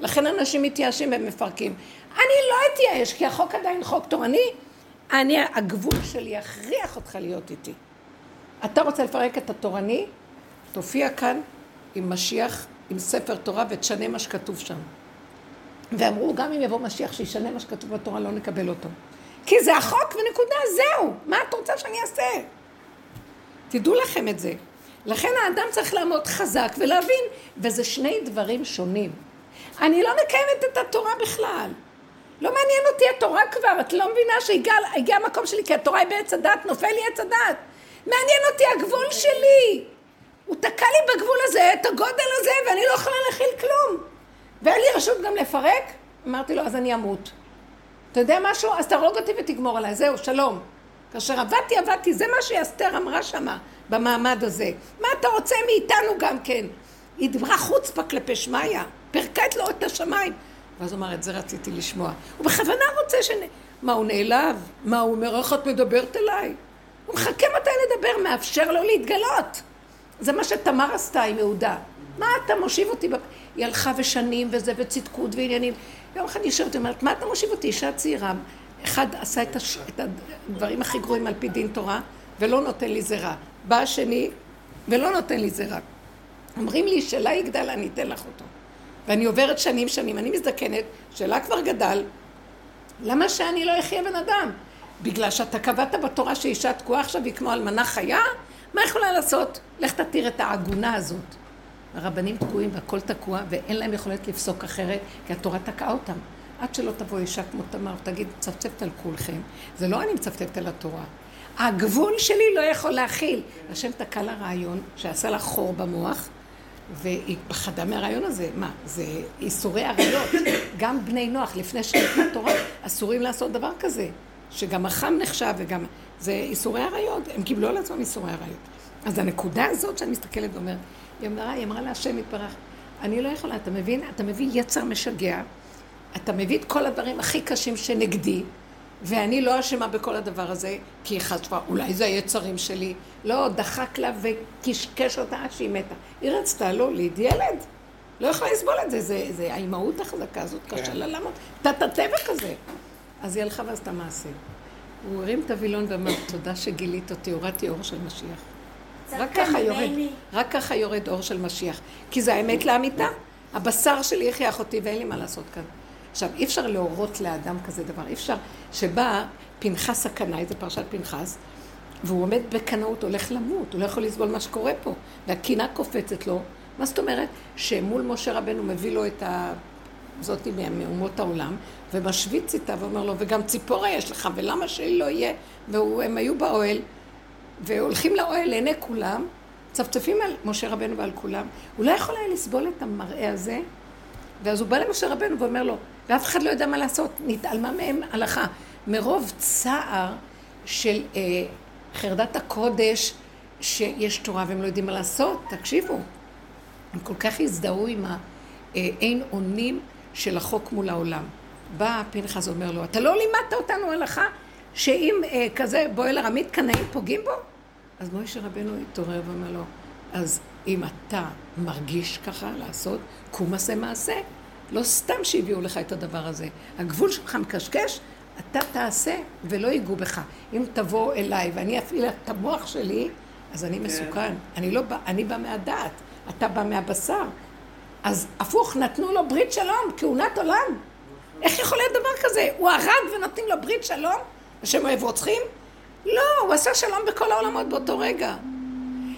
לכן אנשים מתייאשים ומפרקים. אני לא אתייאש, כי החוק עדיין חוק תורני. אני, הגבול שלי יכריח אותך להיות איתי. אתה רוצה לפרק את התורני? תופיע כאן עם משיח, עם ספר תורה, ותשנה מה שכתוב שם. ואמרו, גם אם יבוא משיח שישנה מה שכתוב בתורה, לא נקבל אותו. כי זה החוק ונקודה, זהו. מה את רוצה שאני אעשה? תדעו לכם את זה. לכן האדם צריך לעמוד חזק ולהבין, וזה שני דברים שונים. אני לא מקיימת את התורה בכלל. לא מעניין אותי התורה כבר, את לא מבינה שהגיע המקום שלי, כי התורה היא בעץ הדת, נופל לי עץ הדת. מעניין אותי הגבול שלי. הוא תקע לי בגבול הזה את הגודל הזה, ואני לא יכולה להכיל כלום. ואין לי רשות גם לפרק? אמרתי לו, אז אני אמות. אתה יודע משהו? אז תהרוג אותי ותגמור עליי, זהו, שלום. כאשר עבדתי, עבדתי, זה מה שאסתר אמרה שמה, במעמד הזה. מה אתה רוצה מאיתנו גם כן? היא דיברה חוצפה כלפי שמיא, פרקת לו את השמיים. ואז הוא אמר, את זה רציתי לשמוע. הוא בכוונה רוצה ש... מה, הוא נעלב? מה, הוא אומר, איך את מדברת אליי? הוא מחכה מתי לדבר, מאפשר לו להתגלות. זה מה שתמר עשתה עם יהודה. מה אתה מושיב אותי? היא הלכה ושנים וזה, וצדקות ועניינים. יום אחד היא שואלת, אומרת, מה אתה מושיב אותי? אישה צעירה. אחד עשה את, הש... את הדברים הכי גרועים על פי דין תורה, ולא נותן לי זרע. בא השני, ולא נותן לי זרע. אומרים לי, שאלה יגדל, אני אתן לך אותו. ואני עוברת שנים שנים, אני מזדקנת, שאלה כבר גדל, למה שאני לא אחיה בן אדם? בגלל שאתה קבעת בתורה שאישה תקועה עכשיו היא כמו אלמנה חיה? מה יכולה לעשות? לך תתיר את העגונה הזאת. הרבנים תקועים והכל תקוע ואין להם יכולת לפסוק אחרת כי התורה תקעה אותם. עד שלא תבוא אישה כמו תמר ותגיד, מצפצפת על כולכם. זה לא אני מצפצפת על התורה. הגבול שלי לא יכול להכיל. השם תקע לה רעיון שעשה לה חור במוח והיא פחדה מהרעיון הזה. מה, זה איסורי עריות. (coughs) גם בני נוח, לפני שניתנה תורה, אסורים לעשות דבר כזה. שגם החם נחשב וגם... זה איסורי עריות. הם קיבלו על עצמם איסורי עריות. אז הנקודה הזאת שאני מסתכלת ואומרת, היא אמרה, היא אמרה להשם יתברך, אני לא יכולה, אתה מבין? אתה מביא יצר משגע, אתה מביא את כל הדברים הכי קשים שנגדי, ואני לא אשמה בכל הדבר הזה, כי היא חשבה, אולי זה היצרים שלי. לא, דחק לה וקשקש אותה עד שהיא מתה. היא רצתה להוליד ילד. לא יכולה לסבול את זה, זה, זה האימהות החזקה הזאת, כן. קשה לה לעמוד. תת הטבע כזה. אז היא הלכה ועשתה מעשה. הוא הרים את הווילון ואמר, תודה שגילית אותי, הורדתי אור של משיח. רק ככה יורד, רק ככה יורד אור של משיח. כי זה האמת לאמיתה. הבשר שלי הכריח אותי ואין לי מה לעשות כאן. עכשיו, אי אפשר להורות לאדם כזה דבר. אי אפשר שבא פנחס הקנאי, זה פרשת פנחס, והוא עומד בקנאות, הולך למות, הוא לא יכול לסבול מה שקורה פה. והקינה קופצת לו. מה זאת אומרת? שמול משה רבנו מביא לו את ה... זאתי מאומות העולם, ומשוויץ איתה ואומר לו, וגם ציפורה יש לך, ולמה שלי לא יהיה? והם היו באוהל, והולכים לאוהל לעיני כולם, צפצפים על משה רבנו ועל כולם. הוא לא יכול היה לסבול את המראה הזה, ואז הוא בא למשה רבנו ואומר לו, ואף אחד לא יודע מה לעשות, נתעלמה מהם הלכה. מרוב צער של אה, חרדת הקודש, שיש תורה והם לא יודעים מה לעשות, תקשיבו. הם כל כך הזדהו עם האין אונים של החוק מול העולם. בא פנחס ואומר לו, אתה לא לימדת אותנו הלכה שאם אה, כזה בועל ארמית קנאים פוגעים בו? אז מוישה רבנו התעורר ואומר לו, אז אם אתה מרגיש ככה לעשות, קום עשה מעשה. לא סתם שהביאו לך את הדבר הזה. הגבול שלך מקשקש, אתה תעשה ולא ייגעו בך. אם תבוא אליי ואני אפעיל את המוח שלי, אז אני כן. מסוכן. אני לא בא, אני בא מהדעת, אתה בא מהבשר. אז הפוך, נתנו לו ברית שלום, כהונת עולם. איך יכול להיות דבר כזה? הוא הרג ונותנים לו ברית שלום? השם אוהב רוצחים? לא, הוא עשה שלום בכל העולמות באותו רגע.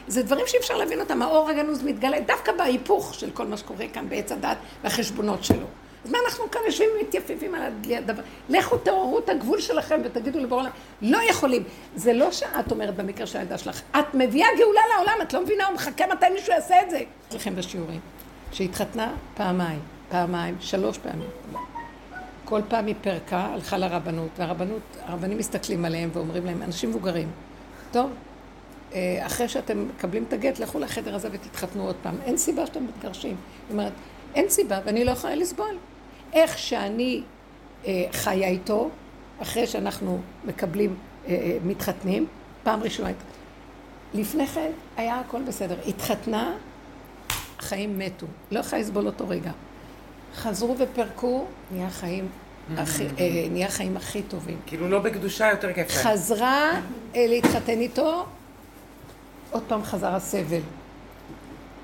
זה דברים שאי אפשר להבין אותם. האור הגנוז מתגלה דווקא בהיפוך של כל מה שקורה כאן בעץ הדת והחשבונות שלו. אז מה אנחנו כאן יושבים ומתייפפים על הדבר? לכו תעוררו את הגבול שלכם ותגידו לבורא עולם, לא יכולים. זה לא שאת אומרת במקרה של הילדה שלך, את מביאה גאולה לעולם, את לא מבינה, הוא מחכה מתי מישהו יעשה את זה. אצלכם בשיעורים. שהתחתנה פעמיים, פעמיים, שלוש פעמים. כל פעם היא פרקה, הלכה לרבנות, והרבנות, הרבנים מסתכלים עליהם ואומרים להם, אנשים מבוגרים, טוב, אה, אחרי שאתם מקבלים את הגט, לכו לחדר הזה ותתחתנו עוד פעם. אין סיבה שאתם מתגרשים. זאת אומרת, אין סיבה, ואני לא יכולה לסבול. איך שאני אה, חיה איתו, אחרי שאנחנו מקבלים, אה, אה, מתחתנים, פעם ראשונה, לפני כן היה הכל בסדר. התחתנה, החיים מתו. לא יכולה לסבול אותו רגע. חזרו ופרקו, נהיה חיים הכי, אה, נהיה חיים הכי טובים. כאילו לא בקדושה יותר כיף. חזרה אה, להתחתן איתו, עוד פעם חזר הסבל.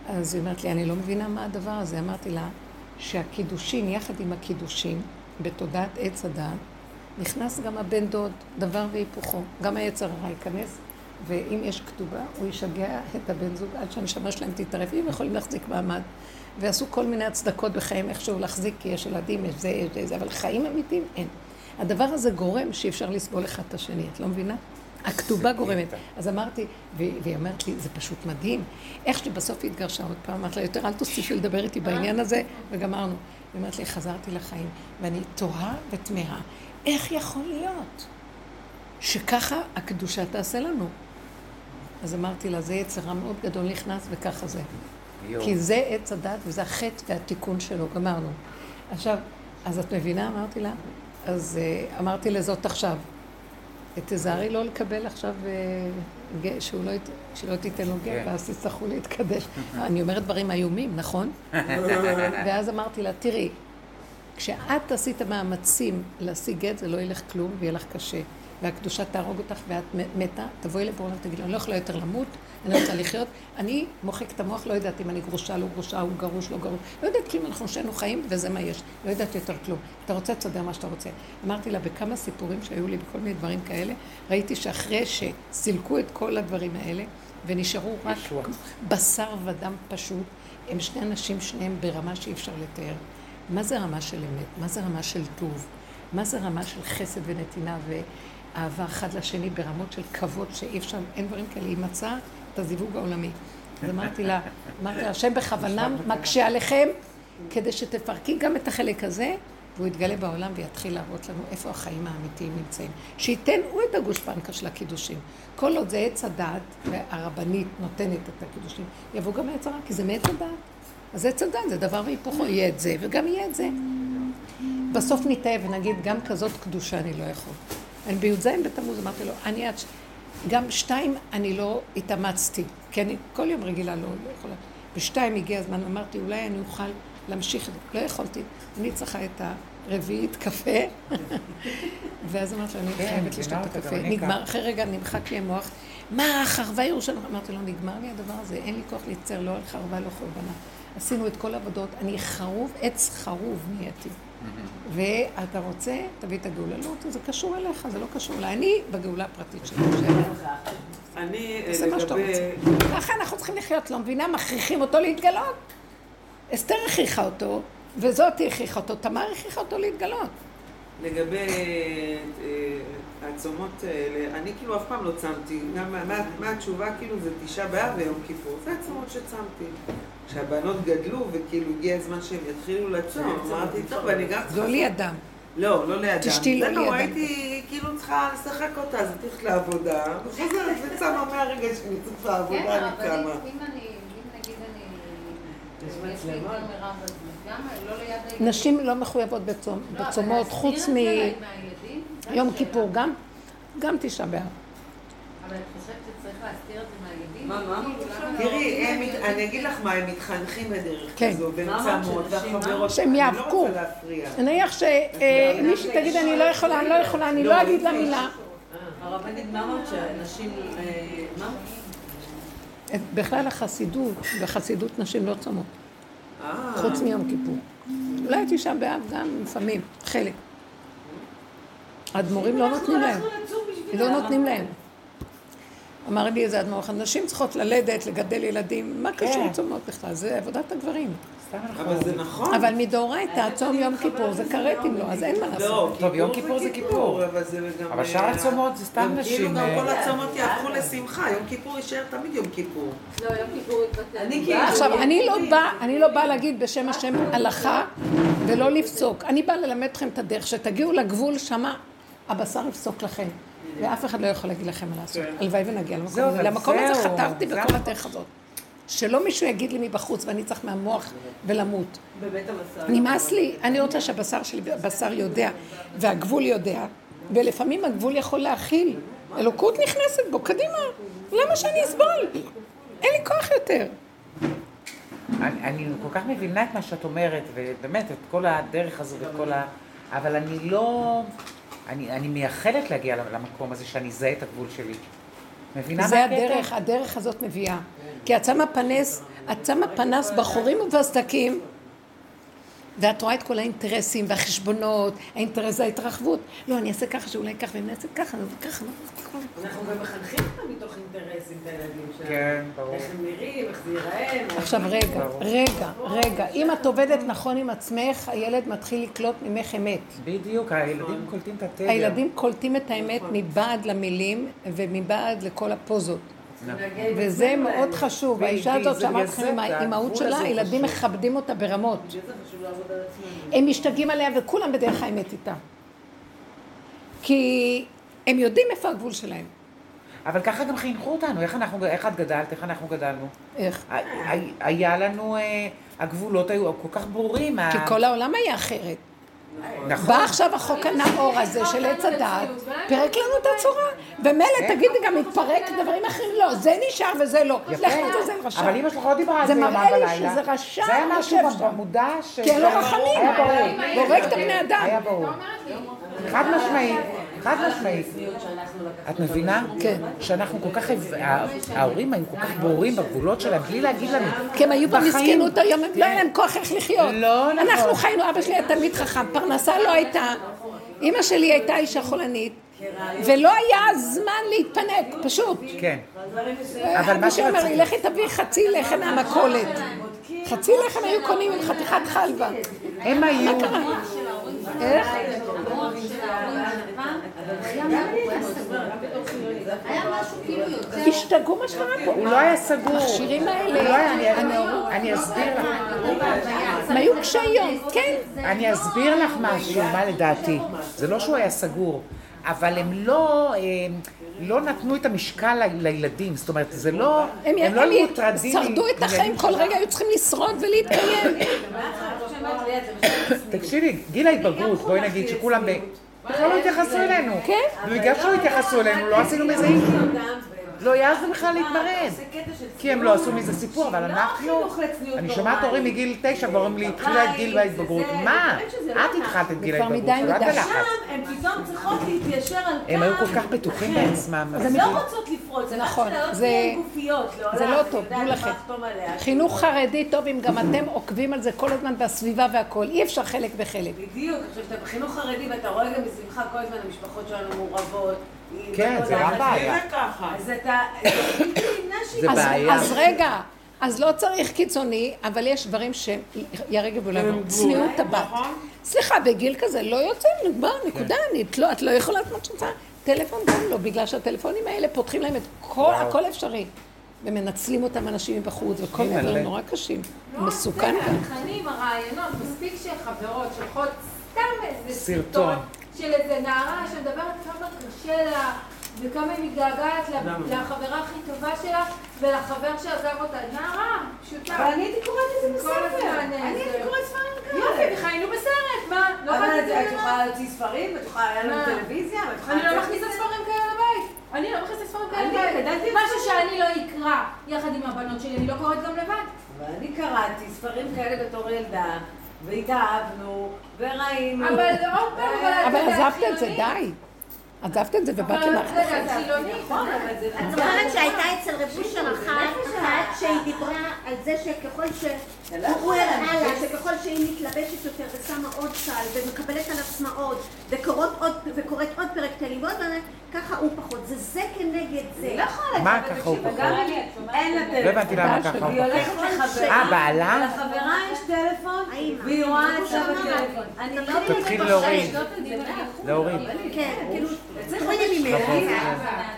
אז היא אומרת לי, אני לא מבינה מה הדבר הזה. אמרתי לה, שהקידושין, יחד עם הקידושין, בתודעת עץ הדעת, נכנס גם הבן דוד, דבר והיפוכו. גם היצר הרע ייכנס, ואם יש כתובה, הוא ישגע את הבן זוג עד שהנשמה שלהם תתערב. אם יכולים להחזיק מעמד, ועשו כל מיני הצדקות בחיים איכשהו להחזיק, כי יש ילדים, יש זה, יש זה, אבל חיים אמיתיים אין. הדבר הזה גורם שאי אפשר לסבול אחד את השני, את לא מבינה? הכתובה גורמת. אז אמרתי, והיא אמרת לי, זה פשוט מדהים. איך שבסוף היא התגרשה עוד פעם, אמרתי לה, יותר אל תוסיפי לדבר איתי בעניין הזה, וגמרנו. היא אומרת לי, חזרתי לחיים, ואני תוהה ותמהה, איך יכול להיות שככה הקדושה תעשה לנו? אז אמרתי לה, זה יצרה מאוד גדול נכנס, וככה זה. כי זה עץ הדת וזה החטא והתיקון שלו, גמרנו. עכשיו, אז את מבינה? אמרתי לה, אז uh, אמרתי לזאת עכשיו, תזהרי לא לקבל עכשיו uh, שהוא לא, שלא תיתן לו גט, כן. ואז תצטרכו להתקדש. (laughs) אני אומרת דברים איומים, נכון? (laughs) ואז אמרתי לה, תראי, כשאת עשית מאמצים להשיג גט, זה לא ילך כלום ויהיה לך קשה. והקדושה תהרוג אותך ואת מתה, תבואי לפה ולא תגידי, אני לא יכולה יותר למות, אני לא רוצה לחיות. אני מוחק את המוח, לא יודעת אם אני גרושה, לא גרושה, הוא גרוש, לא גרוש. לא יודעת כלום, אנחנו שנינו חיים וזה מה יש. לא יודעת יותר כלום. אתה רוצה, תסדר מה שאתה רוצה. אמרתי לה, בכמה סיפורים שהיו לי, בכל מיני דברים כאלה, ראיתי שאחרי שסילקו את כל הדברים האלה, ונשארו רק בשר ודם פשוט, הם שני אנשים, שניהם ברמה שאי אפשר לתאר. מה זה רמה של אמת? מה זה רמה של טוב? מה זה רמה של חסד ונתינה ואהבה אחד לשני ברמות של כבוד שאי אפשר, אין דברים כאלה. היא מצאה את הזיווג העולמי. אז אמרתי לה, אמרתי לה, השם בכוונה מקשה עליכם כדי שתפרקי גם את החלק הזה, והוא יתגלה בעולם ויתחיל להראות לנו איפה החיים האמיתיים נמצאים. שייתן הוא את הגושפנקה של הקידושים. כל עוד זה עץ הדעת, והרבנית נותנת את הקידושים, יבוא גם העץ הרע, כי זה מעץ הדעת. אז עץ הדעת זה דבר והיפוכו, יהיה את זה וגם יהיה את זה. בסוף נטעה ונגיד, גם כזאת קדושה אני לא יכול. אני בי"ז בתמוז אמרתי לו, אני עד... גם שתיים אני לא התאמצתי, כי אני כל יום רגילה לא, לא יכולה. בשתיים הגיע הזמן, אמרתי, אולי אני אוכל להמשיך, לא יכולתי. אני צריכה את הרביעית קפה, (laughs) ואז אמרתי לו, אני כן, חייבת לשתות את הקפה. נגמר, אחרי רגע נמחק לי המוח. מה, חרבה ירושלים? אמרתי לו, נגמר לי הדבר הזה, אין לי כוח להצטער, לא על חרבה, לא חורבנה. עשינו את כל העבודות, אני חרוב, עץ חרוב נהייתי. ואתה רוצה, תביא את הגאולה. לא, זה קשור אליך, זה לא קשור אליי. אני בגאולה הפרטית שלי. אני לגבי... ככה אנחנו צריכים לחיות, לא מבינה? מכריחים אותו להתגלות. אסתר הכריחה אותו, וזאת הכריחה אותו, תמר הכריחה אותו להתגלות. לגבי אה, הצומות האלה, אני כאילו אף פעם לא צמתי, גם מהתשובה כאילו זה תשעה באב ויום כיפור, זה הצומות שצמתי. כשהבנות גדלו וכאילו הגיע הזמן שהם יתחילו לצום, אמרתי, טוב, אני גם צריכה... לא לידם. לא, לא לידם. תשתי לא לידם. הייתי כאילו צריכה לשחק אותה, אז הייתי הולכת לעבודה, וחוזרת וצמה מהרגע שאני צריכה לעבודה, אני צמה. כן, אבל אם נגיד אני... יש לי יותר מרב לא נשים לא מחויבות לא, בצומות, חוץ מיום כיפור גם, גם תשעה באב. אבל את חושבת שצריך להסתיר את זה מהילדים? מה, מה? כאילו, תראי, אני אגיד לך מה, הם מתחנכים בדרך כן. כזו, והם צמות, והחברות, שהם יאבקו. נניח שמישהי תגיד, אני לא יכולה, אני לא יכולה, אני לא אגיד לה מילה. הרבנית, מה אמרת שאנשים... אה, מה? בכלל החסידות, בחסידות נשים לא צומות. חוץ מיום כיפור. אולי תשעה באב גם לפעמים, חלק. האדמו"רים לא נותנים להם. לא נותנים להם. אמר לי איזה אדמו"ר, נשים צריכות ללדת, לגדל ילדים, מה קשור כן. צומות בכלל? זה עבודת הגברים. אבל זה נכון. אבל מדאורייתא, צום יום כיפור זה כרת אם לא, אז אין מה לעשות. לא, טוב, יום כיפור זה כיפור. אבל שאר הצומות זה סתם נשים. כאילו גם כל הצומות יהפכו לשמחה, יום כיפור יישאר תמיד יום כיפור. לא, יום כיפור יתבטל. עכשיו, אני לא באה להגיד בשם השם הלכה ולא לפסוק. אני באה ללמד אתכם את הדרך, שתגיעו לגבול שמה, הבשר יפסוק לכם. ואף אחד לא יכול להגיד לכם מה לעשות. הלוואי ונגיע למקום הזה. למקום הזה חתרתי בכל הדרך הזאת. שלא מישהו יגיד לי מבחוץ ואני צריך מהמוח ולמות. בבית המסע. נמאס לי, אני רוצה שהבשר שלי, הבשר יודע, והגבול יודע, ולפעמים הגבול יכול להכיל. אלוקות נכנסת בו, קדימה, למה שאני אסבול? אין לי כוח יותר. אני, אני כל כך מבינה את מה שאת אומרת, ובאמת, את כל הדרך הזו ואת כל ה... אבל אני לא... אני, אני מייחלת להגיע למקום הזה שאני אזהה את הגבול שלי. מבינה מה זה הקטע? הדרך, הדרך הזאת מביאה. כי את שמה פנס, את שמה פנס בחורים ובסדקים, ואת רואה את כל האינטרסים והחשבונות, האינטרס זה ההתרחבות. לא, אני אעשה ככה, שאולי ככה, ואני אעשה ככה, וככה. אנחנו גם מחנכים אותם מתוך אינטרסים את הילדים שלנו. כן, ברור. איך הם נראים, איך זה ייראה. עכשיו. רגע, רגע, רגע, אם את עובדת נכון עם עצמך, הילד מתחיל לקלוט ממך אמת. בדיוק, הילדים קולטים את התדר. הילדים קולטים את האמת מבעד למילים ומבעד לכל הפוזות. נגן וזה מאוד. חשוב, האישה הזאת שאמרת לכם עם האימהות שלה, הילדים. מכבדים אותה ברמות. הם משתגעים עליה וכולם בדרך האמת איתה. כי הם יודעים איפה הגבול שלהם. אבל ככה גם חינכו אותנו, איך אנחנו, איך את גדלת, איך אנחנו גדלנו. איך? היה לנו, אה, הגבולות היו כל כך ברורים. כי כל העולם היה אחרת. נכון. בא עכשיו החוק הנאור הזה של עץ הדעת, פירק לנו את הצורה. ומילא תגידי גם מתפרק דברים אחרים, לא, זה נשאר וזה לא. לך לעזאזל רשע. אבל אמא שלך לא דיברה על זה זה יומם מראה לי. שזה רשע זה היה משהו יושב שם. במודע ש... כי אין לו רחמים. היה ברור. הורג את הבני אדם. היה ברור. חד משמעית, חד משמעית. את מבינה? כן. שאנחנו כל כך, ההורים היו כל כך ברורים בגבולות שלהם, בלי להגיד לנו. כי הם היו. במסכנות היום, לא היה להם כוח איך לחיות. לא נכון. אנחנו חיינו, אבא שלי היה תלמיד חכם, פרנסה לא הייתה. אימא שלי הייתה אישה חולנית, ולא היה זמן להתפנק, פשוט. כן. אבל מה מישהו אומר לי, שרציתי... לכי תביאי חצי לחם מהמכולת. חצי לחם היו קונים עם חתיכת חלבה. הם היו... איך? השתגעו מה שקרה פה. הוא לא היה סגור. המכשירים האלה, לא אני אסביר לך. הם היו קשי יום, כן. אני אסביר לך משהו, מה לדעתי. זה לא שהוא היה סגור, אבל הם לא, אה, לא נתנו את המשקל לילדים. זאת אומרת, זה לא, הם הם לא היו מוטרדים. שרדו את החיים, כל רגע היו צריכים לשרוד ולהתקיים. תקשיבי, גיל ההתבגרות, בואי נגיד שכולם ב... בכלל לא התייחסו אלינו. כן. ובגלל שלא התייחסו אלינו, לא עשינו מזה אישו. לא העזנו בכלל להתמרד. כי הם לא עשו מזה סיפור, אבל אנחנו... אני שומעת הורים מגיל תשע ואומרים לי, התחילה את גיל ההתבגרות. מה? את התחלת את גיל ההתבגרות, מדי לא את. בלחץ. שם הן פתאום צריכות להתיישר על הם היו כל כך בטוחים בעצמם. הן לא רוצות לפרוץ, זה נכון, זה- שלא גופיות, לעולם. זה לא טוב, תנו לכם. חינוך חרדי טוב אם גם אתם עוקבים על זה כל הזמן והסביבה והכל. אי אפשר חלק וחלק. בדיוק, עכשיו שאתה בחינוך חרדי ואתה רואה גם מסביבך כל הזמן המשפחות שלנו מעורבות. כן, זה רק בעיה. זה. אז אתה, זה זה בעיה. אז רגע, אז לא צריך קיצוני, אבל יש דברים שירגב אולי הם צניעות הבת. נכון. סליחה, בגיל כזה לא יוצא, נגמר, נקודה, אני- את לא- את לא יכולה לעשות מה שאת רוצה. טלפון גם לא, בגלל שהטלפונים האלה פותחים להם את כל. הכל אפשרי. ומנצלים אותם אנשים מבחוץ, וכל מיני. דברים נורא קשים. לא, מסוכן זה גם. התכנים, הרעיונות, מספיק שחברות שולחות סתם איזה סרטון. של איזה נערה שמדברת כמה קשה לה וכמה היא מתגעגעת? לחברה הכי טובה שלה ולחבר שעזב אותה. נערה, פשוטה. אבל אני הייתי קוראת את זה בספר. הזמן, אני הייתי קוראת ספרים כאלה. יופי, וחיינו בסרט, מה? לא אבל יכולת את יכולה להוציא ספרים, את יכולה, היה לנו? טלוויזיה, ואת. אני לא מכניסה ספרים כאלה לבית. אני לא מכניסה ספרים כאלה לבית. משהו שאני לא אקרא יחד עם הבנות שלי, אני לא קוראת גם לבד. אבל אני קראתי ספרים כאלה בתור ילדה, והתאהבנו, וראינו. אבל עוד פעם, אבל... יודעת, עזבת את זה. די. עזבת את זה ובאת למערכת את. נכון, אבל זה... את זוכרת שהייתה אצל רב אושר אחת, שהיא דיברה על זה שככל ש... לא הוא הראה לה להמשיך. שככל שהיא מתלבשת יותר ושמה עוד סל ומקבלת על עצמה עוד וקוראת עוד וקוראת עוד פרק תהילים ועוד פרק, ככה הוא פחות. זה זה כנגד זה. לא מה ככה הוא פחות? אני, אין לה טלפון. לא הבנתי למה ככה הוא היא פחות. הולכת לחברה, אה, בעלה? לחברה יש טלפון. והיא רואה שאמר לה, בטלפון. אני לא תתחיל להוריד. להוריד. כן, כאילו, צריך. ילדים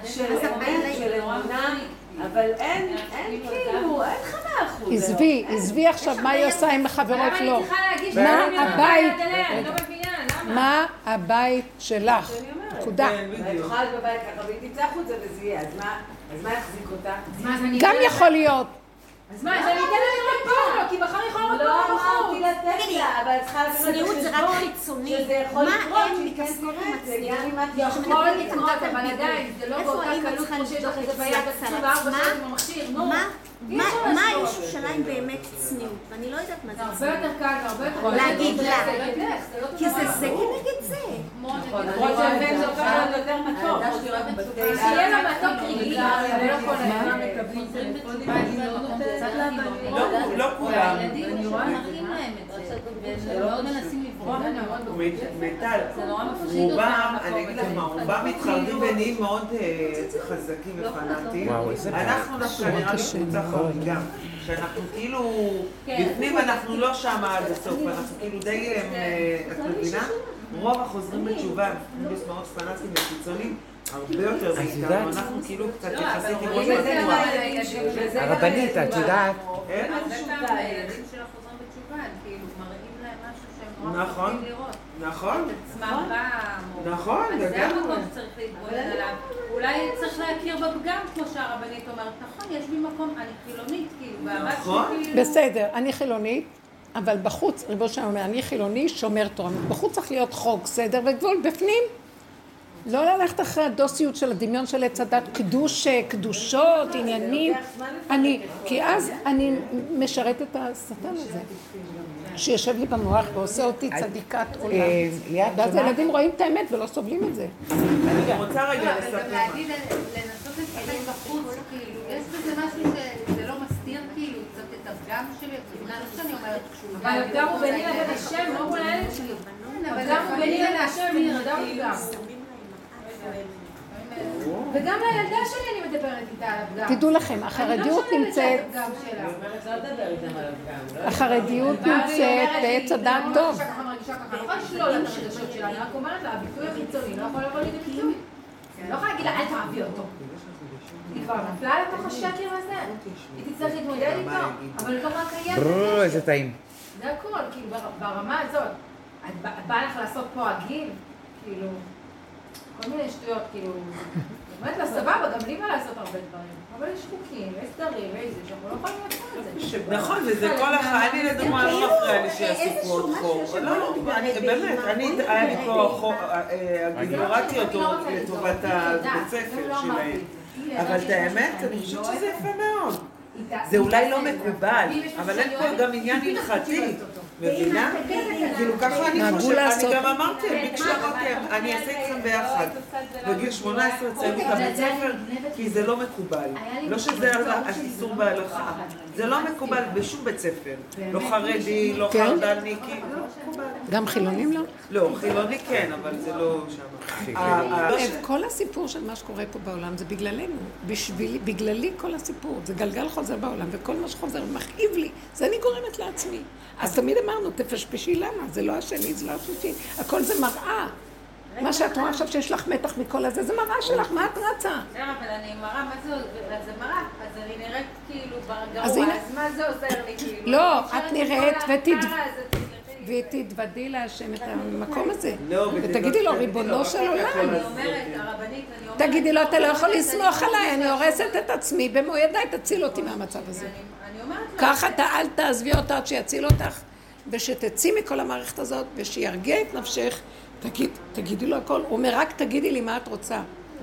אז של אמת, של אמונה, אבל אין, אין כאילו, אין לך מאה אחוז. עזבי, עזבי עכשיו מה היא עושה עם החברות למה לא. אני צריכה להגיש מה הבית- לא? מה הבית שלך? נקודה. כן, בדיוק. יכולה להיות בבית ככה, והיא תצא החוצה וזה יהיה, אז מה אז מה יחזיק אותה? גם אקרא- יכול להיות. אז מה, אז אני אתן לה לראות פורנו, כי מחר יכולה לראות לא פורנו אמרתי בחוץ. לתת לה, אבל את צריכה לקחת צניעות זה רק חיצוני. שזה יכול לקרות, שהיא כן תראה עם את זה? גם אם את יכול לקרות, אבל עדיין, זה לא באותה קלות כמו שיש לך את זה לבדוק ביד אצלה 24 עצמה? שעות עם המכשיר, נו. מה, לעשות. ירושלים באמת צניעות? ואני לא יודעת מה זה זה הרבה צניעות. יותר קל והרבה יותר להגיד זה לה. לא אותו כי זה. זה כנגד זה. נכון, אני רואה את זה יותר מתוק. שיהיה לה מתוק רגעי, לא לא- לא כולם. אני רואה מראים להם את זה, והם מאוד מנסים. מיטל, רובם, אני אגיד לך מה, רובם מתחרדים ונהיים מאוד אה, חזקים ופנאטים. איזה בעיה. אנחנו דווקא נראה לי קבוצה חריגה. שאנחנו כאילו, בפנים אנחנו לא שם עד הסוף, אנחנו כאילו די, אה, את מבינה? רוב החוזרים בתשובה, פינדוס מאוד פנאטים וקיצוניים, הרבה יותר מאיתנו. אנחנו כאילו קצת לא, יחסית עם ראש הרבנית, את יודעת, אין איזשהו פעמים די. הילדים של החוזרים בתשובה, הם כאילו מראים להם משהו שהם נורא נכון. נכון? נכון, אז זה. המקום שצריך להתבונן עליו. אולי צריך להכיר בפגם, כמו שהרבנית אומרת. נכון, יש בי מקום, אני חילונית, כאילו, נכון. כאילו... בסדר, אני חילונית, אבל בחוץ, ריבו שם אומר, אני חילוני, שומר תורה. בחוץ צריך להיות חוק, סדר וגבול, בפנים. לא ללכת אחרי הדוסיות של הדמיון של עץ הדת, קדוש, קדושות, עניינים. אני, כי אז אני משרת את השטן הזה, שיושב לי במוח ועושה אותי צדיקת עולם. אה, ליאת, ואז? הילדים רואים את האמת ולא סובלים את זה. אני רוצה לא, רגע אבל לספר גם להגיד, לנסות להסתכל בחוץ, כאילו, יש בזה משהו שזה לא מסתיר, כאילו, קצת את הפגם שלי, לא שאני אומרת כשהוא... אבל הפגם הוא ביני לבין השם, לא מול הילד שלי. הפגם הוא ביני לבין השם, אני יודע פגם. וגם לילדה שלי אני מדברת איתה על הפגם. תדעו לכם, לא החרדיות נמצאת. לא. לא (laughs) החרדיות נמצאת בעץ "אני טוב. מרגישה ככה, מרגישה ככה." אני לא יכולה לשלול את הרגשות שלה, אני רק אומרת לה, הביטוי החיצוני לא יכול לבוא לידי ביטוי. אני לא יכולה להגיד לה, אל תאהבי אותו. היא כבר נפלה לתוך השקר הזה. היא תצטרך להתמודד איתו, אבל היא לא רק קיימת. ברור, איזה טעים. זה הכל, כאילו, בר- ברמה הזאת. את בא- בא לך לעשות פה עגיל? כאילו, כל מיני שטויות, כאילו, אומרת לה, סבבה, גם לי בא לעשות הרבה דברים, אבל יש חוקים, יש סדרים, ויש זה, שאנחנו לא יכולים לעשות את זה. נכון, וזה כל אחד, אני לדוגמה לא מפריע לי איזשהו עוד חור. לא, לא באמת, אני, היה לי פה. חור, הגיבורתי אותו לטובת הבית ספר שלהם. אבל את האמת, אני חושבת שזה יפה מאוד. זה אולי לא מקובל, אבל אין פה גם עניין הלכתי, מבינה? כאילו ככה אני חושבת. אני גם אמרתי, ביקשו אמרתי, אני אעשה איתכם ביחד. בגיל 18 תסיימו את הבית ספר, כי זה לא מקובל. לא שזה האיסור בהלכה, זה לא מקובל בשום בית ספר. לא חרדי, לא כן. חרד"לניקי, לא מקובל. גם חילונים לא? לא, חילוני כן, אבל זה לא שם. ה- ה- את כל הסיפור של מה שקורה פה בעולם זה בגללנו. בשבילי, בגללי כל הסיפור. זה גלגל חוזר בעולם, וכל מה שחוזר מכאיב לי. זה אני גורמת לעצמי. אז תמיד אמרנו, תפשפשי למה, זה לא השני, זה לא השלישי. הכל זה מראה. מה שאת רואה עכשיו שיש לך מתח מכל הזה, זה מראה שלך, מה את רצה? בסדר, אבל אני מראה, מה זה, זה מראה, אז אני נראית כאילו גרוע, אז מה זה עוזר לי, כאילו? לא, את נראית. ותתוודי להשם את המקום הזה. לא, ותגידי לו, ריבונו של עולם. אני אומרת, הרבנית, אני אומרת... תגידי לו, אתה לא יכול לסמוך עליי, אני הורסת את עצמי, במו ידיי תציל אותי מהמצב הזה. לו, ככה אתה אל תעזבי אותה עד שיציל אותך, ושתצאי מכל המערכת הזאת, ושירגיע את נפשך, תגיד, תגידי לו הכל. הוא אומר, רק תגידי לי מה את רוצה.